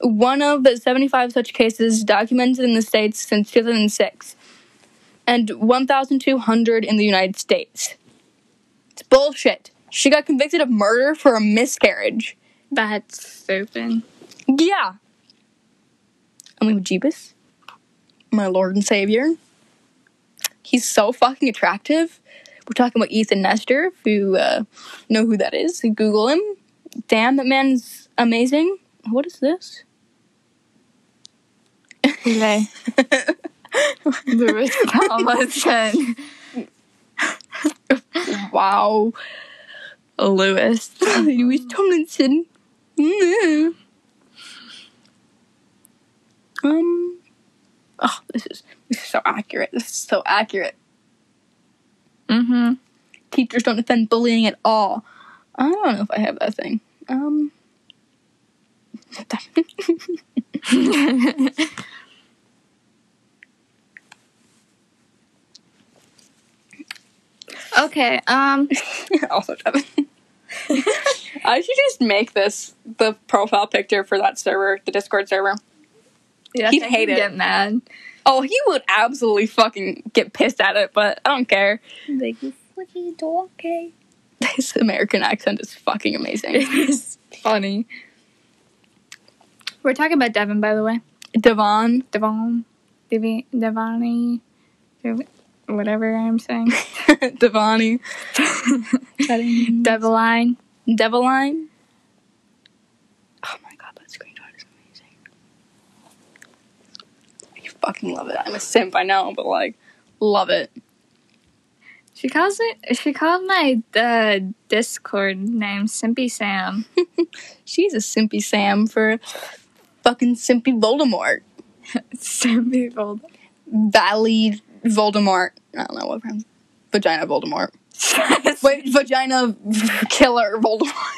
one of the 75 such cases documented in the states since 2006 and 1,200 in the United States. It's bullshit. She got convicted of murder for a miscarriage. That's stupid. Yeah. I mean, Jeebus, my Lord and Savior. He's so fucking attractive. We're talking about Ethan Nestor. If you uh, know who that is, Google him. Damn, that man's amazing. What is this? Louis *laughs* Tomlinson. *laughs* Wow. Lewis. *laughs* Louis Tomlinson. Um. Oh, this is *laughs* so accurate. This is so accurate. Mm-hmm. Teachers don't defend bullying at all. I don't know if I have that thing. Um. *laughs* Okay, um, *laughs* also, Devin. I should just make this the profile picture for that server, the Discord server. yeah, He'd hate it. Get mad. Oh, he would absolutely fucking get pissed at it, but I don't care. Like, you fucking donkey. *laughs* His American accent is fucking amazing. *laughs* It's funny. We're talking about Devon, by the way. Devon. Devon, Devi, Devani, Dev- whatever I'm saying. *laughs* Devani. Deviline. Deviline. Oh my god, that screenshot is amazing. I fucking love it. I'm a simp, I know, but like, love it. She calls it. She called my uh, Discord name Simpy Sam. *laughs* She's a simpy Sam for fucking simpy Voldemort. *laughs* Simpy Vold. Valley Voldemort. I don't know what friends. Vagina Voldemort. *laughs* Wait, vagina killer Voldemort.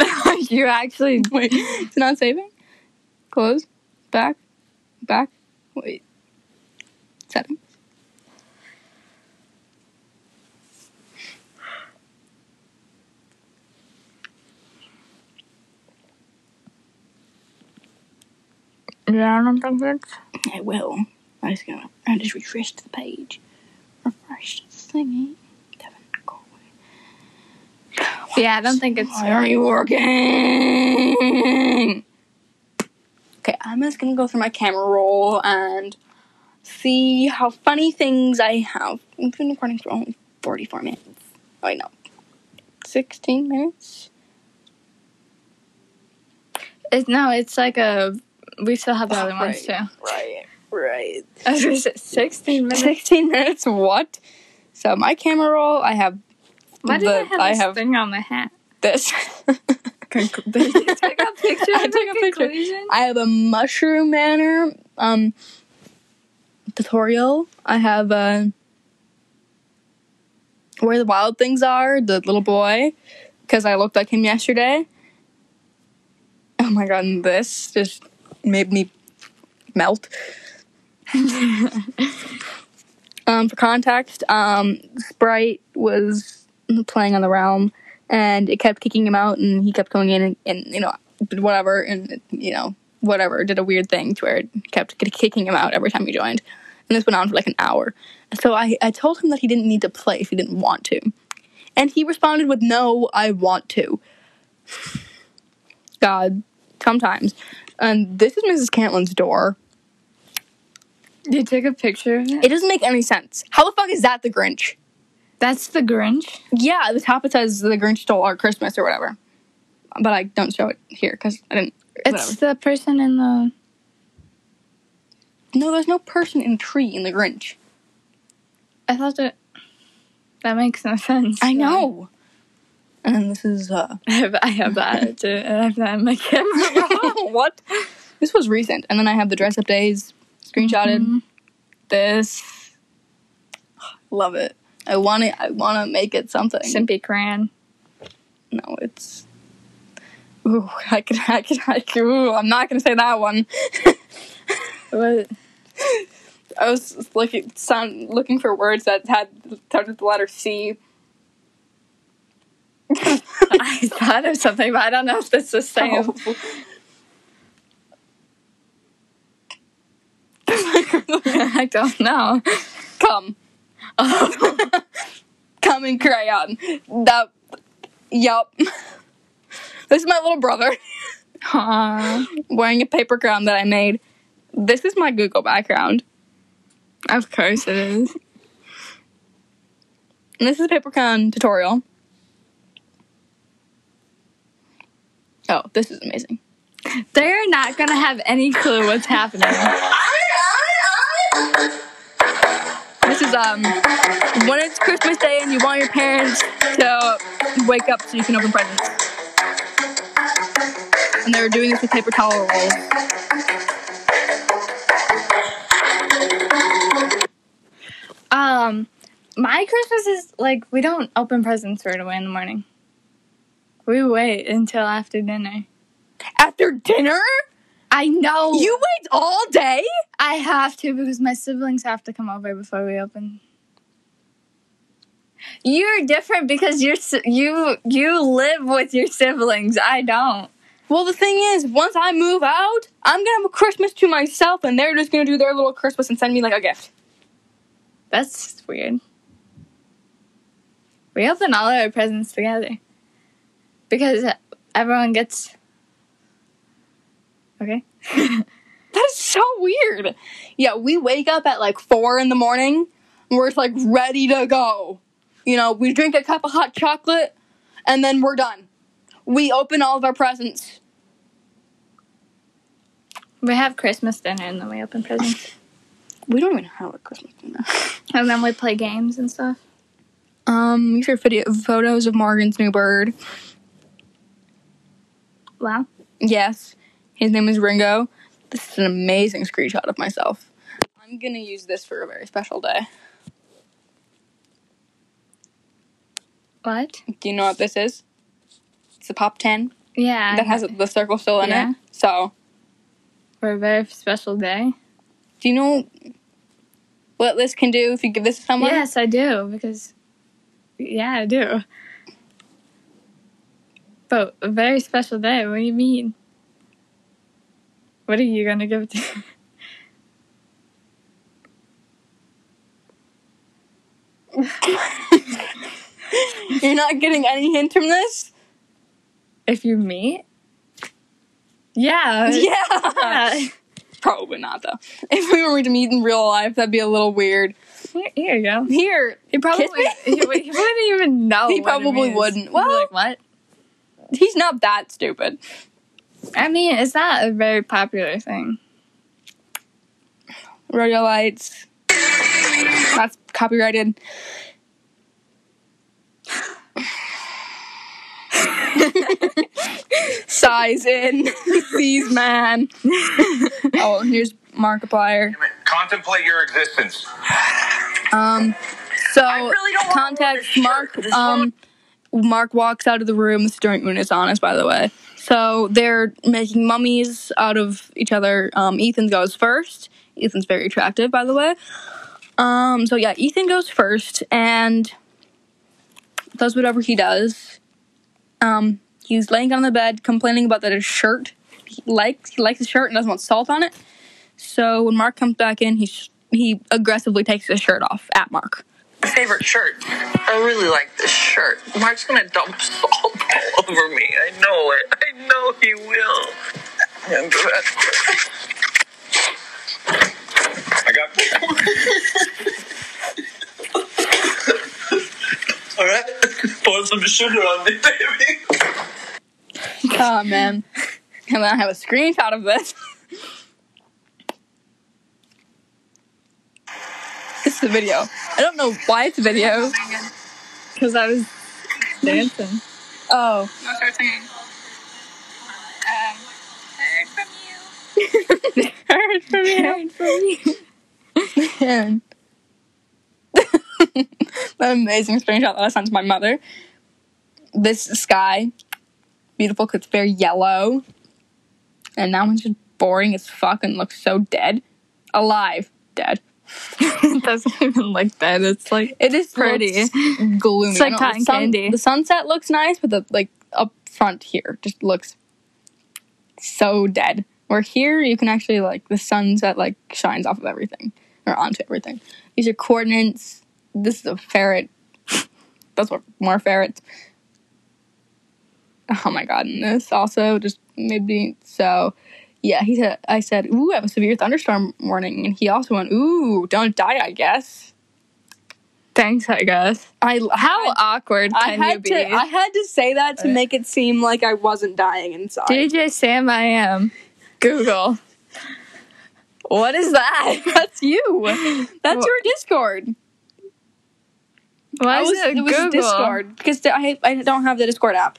*laughs* you actually. *laughs* Wait, it's not saving? Close. Back. Back. Wait. Settings. Yeah, I don't think it's. I will. I just gonna. I just refreshed the page. Refreshed the thingy. Devin, go away. Yeah, I don't think it's. Why aren't you working? Okay, I'm just gonna go through my camera roll and see how funny things I have. We've been recording for only 44 minutes. Oh, wait, no. 16 minutes? It's no. It's like a. We still have the other ones too. Right, right. I was gonna say Sixteen minutes. 16 minutes, what? So, my camera roll, I have Why did the- I have this thing on the hat? this. Did you take a picture? I took a picture. I have a mushroom manor um tutorial. I have uh where the wild things are, the little boy, because I looked like him yesterday. Oh my god, and this just made me melt. *laughs* um, for context, um, Sprite was playing on the realm, and it kept kicking him out, and he kept going in, and, and you know, whatever, and you know, whatever, did a weird thing to where it kept kicking him out every time he joined, and this went on for like an hour. So I, I told him that he didn't need to play if he didn't want to, and he responded with, "No, I want to." *sighs* God, sometimes, and this is Mrs. Cantlin's door. Did you took a picture of it? It doesn't make any sense. How the fuck is that the Grinch? That's the Grinch. Yeah, the top it says the Grinch stole our Christmas or whatever. But I don't show it here because I didn't. It's the person in the. No, there's no person in tree in the Grinch. I thought that. That makes no sense. I know. And this is uh *laughs* I have, I have that. *laughs* too. I have that in my camera. *laughs* what? This was recent. And then I have the dress up days screenshotted. Mhm. This. Love it. I want to. I want to make it something. Simpy Cran. no, it's. Ooh, I can. I can. I can. Ooh, I'm not gonna say that one. *laughs* What? I was looking sound looking for words that had started with the letter C. *laughs* I thought of something, but I don't know if that's the same. *laughs* I don't know. Come. *laughs* Come in crayon. That. Yup. This is my little brother Aw. wearing a paper crown that I made. This is my Google background. Of course it is. And this is a paper crown tutorial. Oh, this is amazing. They're not gonna have any clue what's happening. *laughs* This is um when it's Christmas Day and you want your parents to wake up so you can open presents. And they were doing this with paper towel rolls. Um, my Christmas is like we don't open presents right away in the morning. We wait until after dinner. After dinner? I know. You wait all day? I have to because my siblings have to come over before we open. You're different because you're you you live with your siblings. I don't. Well, the thing is, once I move out, I'm gonna have a Christmas to myself, and they're just gonna do their little Christmas and send me like a gift. That's weird. We open all our presents together because everyone gets. Okay. *laughs* That is so weird. Yeah, we wake up at like four in the morning. And we're like ready to go. You know, we drink a cup of hot chocolate, and then we're done. We open all of our presents. We have Christmas dinner and then we open presents. *laughs* We don't even have a Christmas dinner. *laughs* and then we play games and stuff. Um, these are video photos of Morgan's new bird. Wow. Yes, his name is Ringo. This is an amazing screenshot of myself. I'm gonna use this for a very special day. What? Do you know what this is? It's a pop 10 Yeah. that has the circle still in Yeah. it. So, for a very special day. do you know what this can do if you give this to someone? Yes, I do because yeah, I do. But a very special day. What do you mean? What are you gonna give it to? *laughs* You're not getting any hint from this? if you meet? Yeah. Yeah. *laughs* Probably not though. If we were to meet in real life, that'd be a little weird. Here, here you go. Here, He probably he, *laughs* he wouldn't even know. He probably wouldn't. Well- like what? he's not that stupid. I mean, it's not a very popular thing. Rodeo lights. That's copyrighted. Size in, sees man. oh, here's Markiplier. Contemplate your existence. Um, so really don't wanna wear context Mark. Um, Mark walks out of the room. This is during Unus Annus, by the way. So they're making mummies out of each other. Um, Ethan goes first. Ethan's very attractive, by the way. Um, so yeah, Ethan goes first and does whatever he does. Um, he's laying on the bed, complaining about that his shirt he likes he likes his shirt and doesn't want salt on it. So when Mark comes back in, he sh- he aggressively takes his shirt off at Mark. Favorite shirt. I really like this shirt. Mark's gonna dump salt all over me. I know it. I know he will. And I got. all right, pour some sugar on me, baby. Oh man. And then I have a screenshot of this. Is video. I don't know why it's a video. Because I was dancing. Oh. No, start singing. Um, heard from you. *laughs* Heard from you. Heard from you. Man. *laughs* Amazing screenshot that I sent to my mother. This sky, beautiful because it's very yellow. And that one's just boring as fuck and looks so dead. Alive, dead. *laughs* it doesn't even look that. It's like It is Pretty. gloomy. It's like cotton sun- candy. The sunset looks nice, but the like up front here just looks so dead. Where here you can actually like the sunset like shines off of everything or onto everything. These are coordinates. This is a ferret. That's what more ferrets. Oh my god! And this also just maybe so. Yeah, he said. I said, "Ooh, I have a severe thunderstorm warning," and he also went, "Ooh, don't die, I guess." thanks, I guess. I How I, awkward I can you had be? to. I had to say that to make it seem like I wasn't dying inside. DJ Sam, I am. Google. What is that? *laughs* That's you. That's Wha- your Discord. Why I is was, it, it was Google? Discord because I I don't have the Discord app.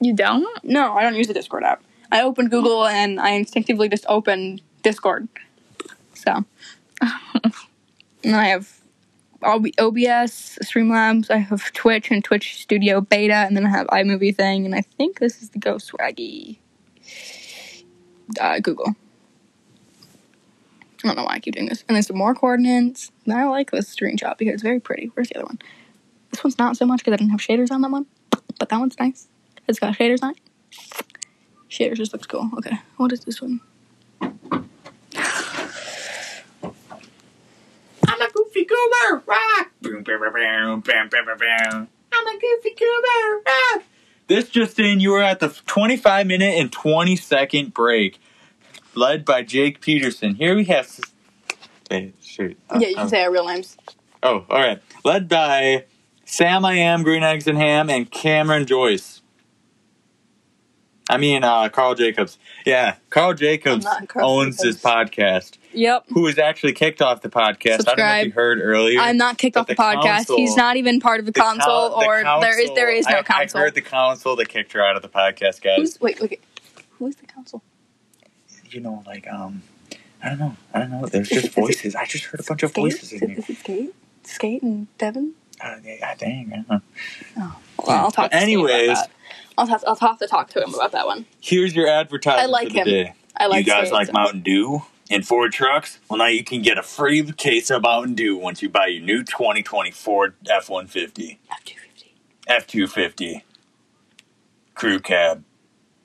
You don't? No, I don't use the Discord app. I opened Google and I instinctively just opened Discord. So, and *laughs* I have OBS, Streamlabs. I have Twitch and Twitch Studio Beta, and then I have iMovie thing, and I think this is the Go Swaggy uh, Google. I don't know why I keep doing this. And there's some more coordinates. And I like this screenshot because it's very pretty. Where's the other one? This one's not so much because I didn't have shaders on that one, but that one's nice. It's got shaders on it. Shaders just looks cool. Okay, what is this one? I'm a goofy goober. Rock. Boom, bam, bam, bam, bam, bam, bam, bam. I'm a goofy goober. Rock. This just in, you were at the 25 minute and 20 second break, led by Jake Peterson. Here we have. s- Hey, shoot. Yeah, you can say our real names. Oh, all right. Led by Sam I Am, Green Eggs and Ham, and Cameron Joyce. I mean, uh, Carl Jacobs. Yeah, Carl Jacobs Carl owns this podcast. Yep. Who was actually kicked off the podcast? I don't know if you heard earlier. I'm not kicked off the, the podcast. council- He's not even part of the, The coun- council, the or there is there is no I, council. I heard the council that kicked her out of the podcast, guys. Who's wait, wait, who is the council? you know, like um, I don't know, I don't know. There's just voices. I just heard a bunch of voices in here. Is it Skate? Skate and Devin? Uh, yeah, dang. I don't know. Well, I'll talk. Anyways. About that. I'll have I'll have to talk to him about that one. Here's your advertisement I like for the him. day. I like. you guys like Mountain Dew and Ford trucks? Well, now you can get a free case of Mountain Dew once you buy your new 2020 Ford F-150, F250. F-250, crew cab,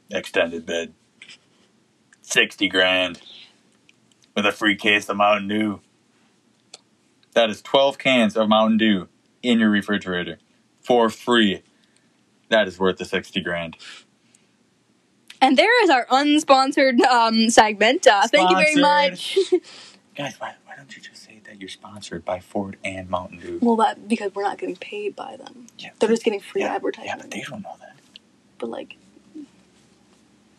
extended bed, 60 grand with a free case of Mountain Dew. That is 12 cans of Mountain Dew in your refrigerator for free. That is worth the 60 grand. And there is our unsponsored um, segment. Uh, thank you very much. *laughs* Guys, why, why don't you just say that you're sponsored by Ford and Mountain Dew? well, that because we're not getting paid by them. Yeah, They're just getting free yeah, advertising. Yeah, but they don't know that. but like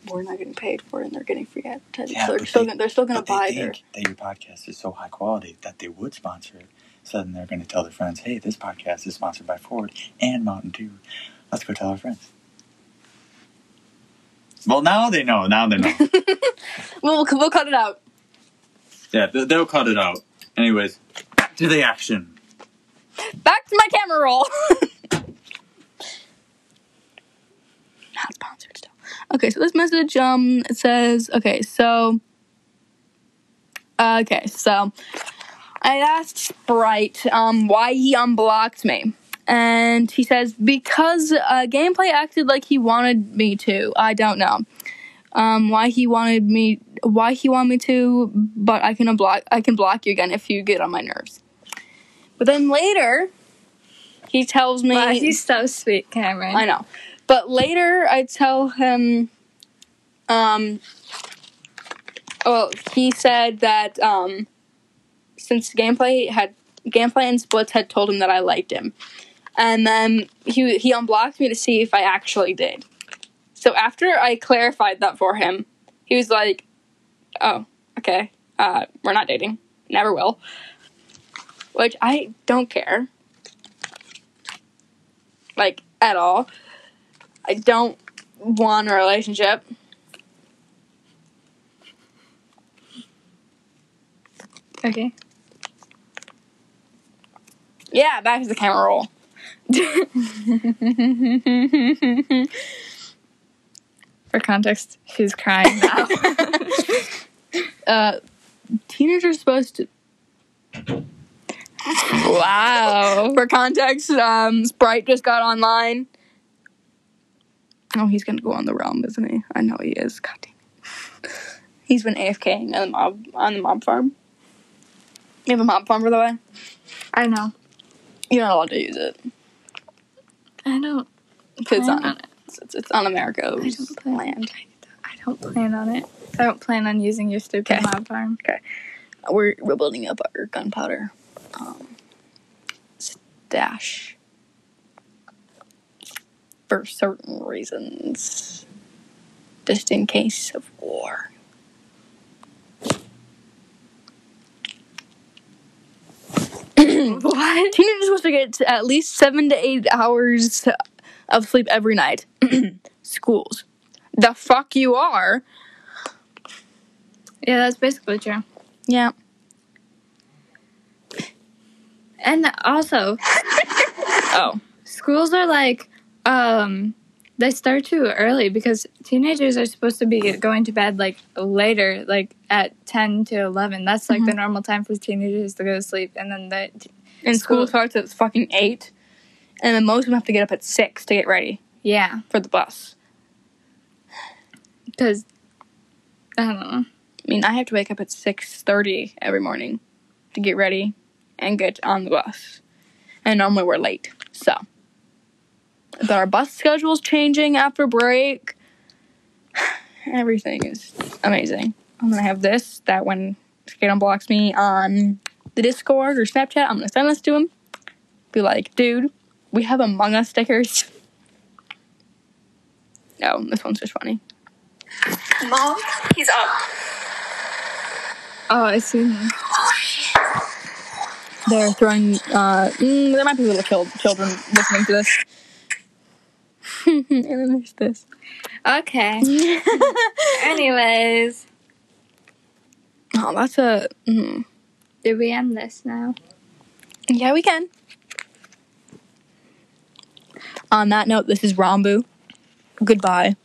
we're not getting paid for it and they're getting free advertising. Yeah, so they're still they- gonna, they're still But they buy think their that your podcast is so high quality that they would sponsor it. So then they're going to tell their friends, hey, this podcast is sponsored by Ford and Mountain Dew. Let's go tell our friends. Well, now they know. Now they know. *laughs* we'll, we'll cut it out. yeah, they- they'll cut it out. Anyways, back to the action. Back to my camera roll. *laughs* not sponsored still. Okay, so this message um it says okay, so uh, okay, so I asked Sprite um why he unblocked me. And he says because uh, gameplay acted like he wanted me to. I don't know. Um, why he wanted me why he wanted me to, but I can block I can block you again if you get on my nerves. But then later he tells me Wow, he's so sweet, Cameron. I know. But later I tell him um well he said that um since gameplay had gameplay and splits had told him that I liked him. And then he he unblocked me to see if I actually did. So after I clarified that for him, he was like, "Oh, okay. Uh we're not dating. Never will." Which I don't care. Like at all. I don't want a relationship. Okay. Yeah, back to the camera roll. *laughs* For context, she's crying now. *laughs* uh, teenagers are supposed to. wow. For context, um, Sprite just got online. Oh, he's gonna go on the realm, isn't he? I know he is. God damn it. He's been AFKing on the mob on the mob farm. You have a mob farm, by the way. I know. You're not allowed to use it I don't. because on on it. it's, it's, on America's don't plan. land. I don't plan on it. I don't plan on using your stupid Okay. mob farm. We're we're building up our gunpowder um, stash for certain reasons, just in case of war. *clears throat* what? Teenagers are supposed to get at least seven to eight hours of sleep every night. *clears throat* Schools. The fuck you are. Yeah, that's basically true. Yeah. And also, *laughs* Oh. schools are like, um, they start too early because teenagers are supposed to be going to bed like later, like at 10 to 11. That's like the mm-hmm. normal time for teenagers to go to sleep. And then the, And school School- starts at fucking eight. And then most of them have to get up at six to get ready yeah, for the bus. because, I don't know. I mean, I have to wake up at six thirty every morning to get ready and get on the bus. And normally we're late, so. But our bus schedule's changing after break. *sighs* Everything is amazing. I'm gonna have this that when Skaton blocks me on the Discord or Snapchat, I'm gonna send this to him. Be like, dude, we have Among Us stickers. No, this one's just funny. Mom, he's up. Oh, I see. him. They're throwing. Uh, mm, there might be little children listening to this. *laughs* there's this. Okay. *laughs* Anyways, Oh, that's a. Mm. did we end this now? Yeah, we can. On that note, this is Rambu. Goodbye.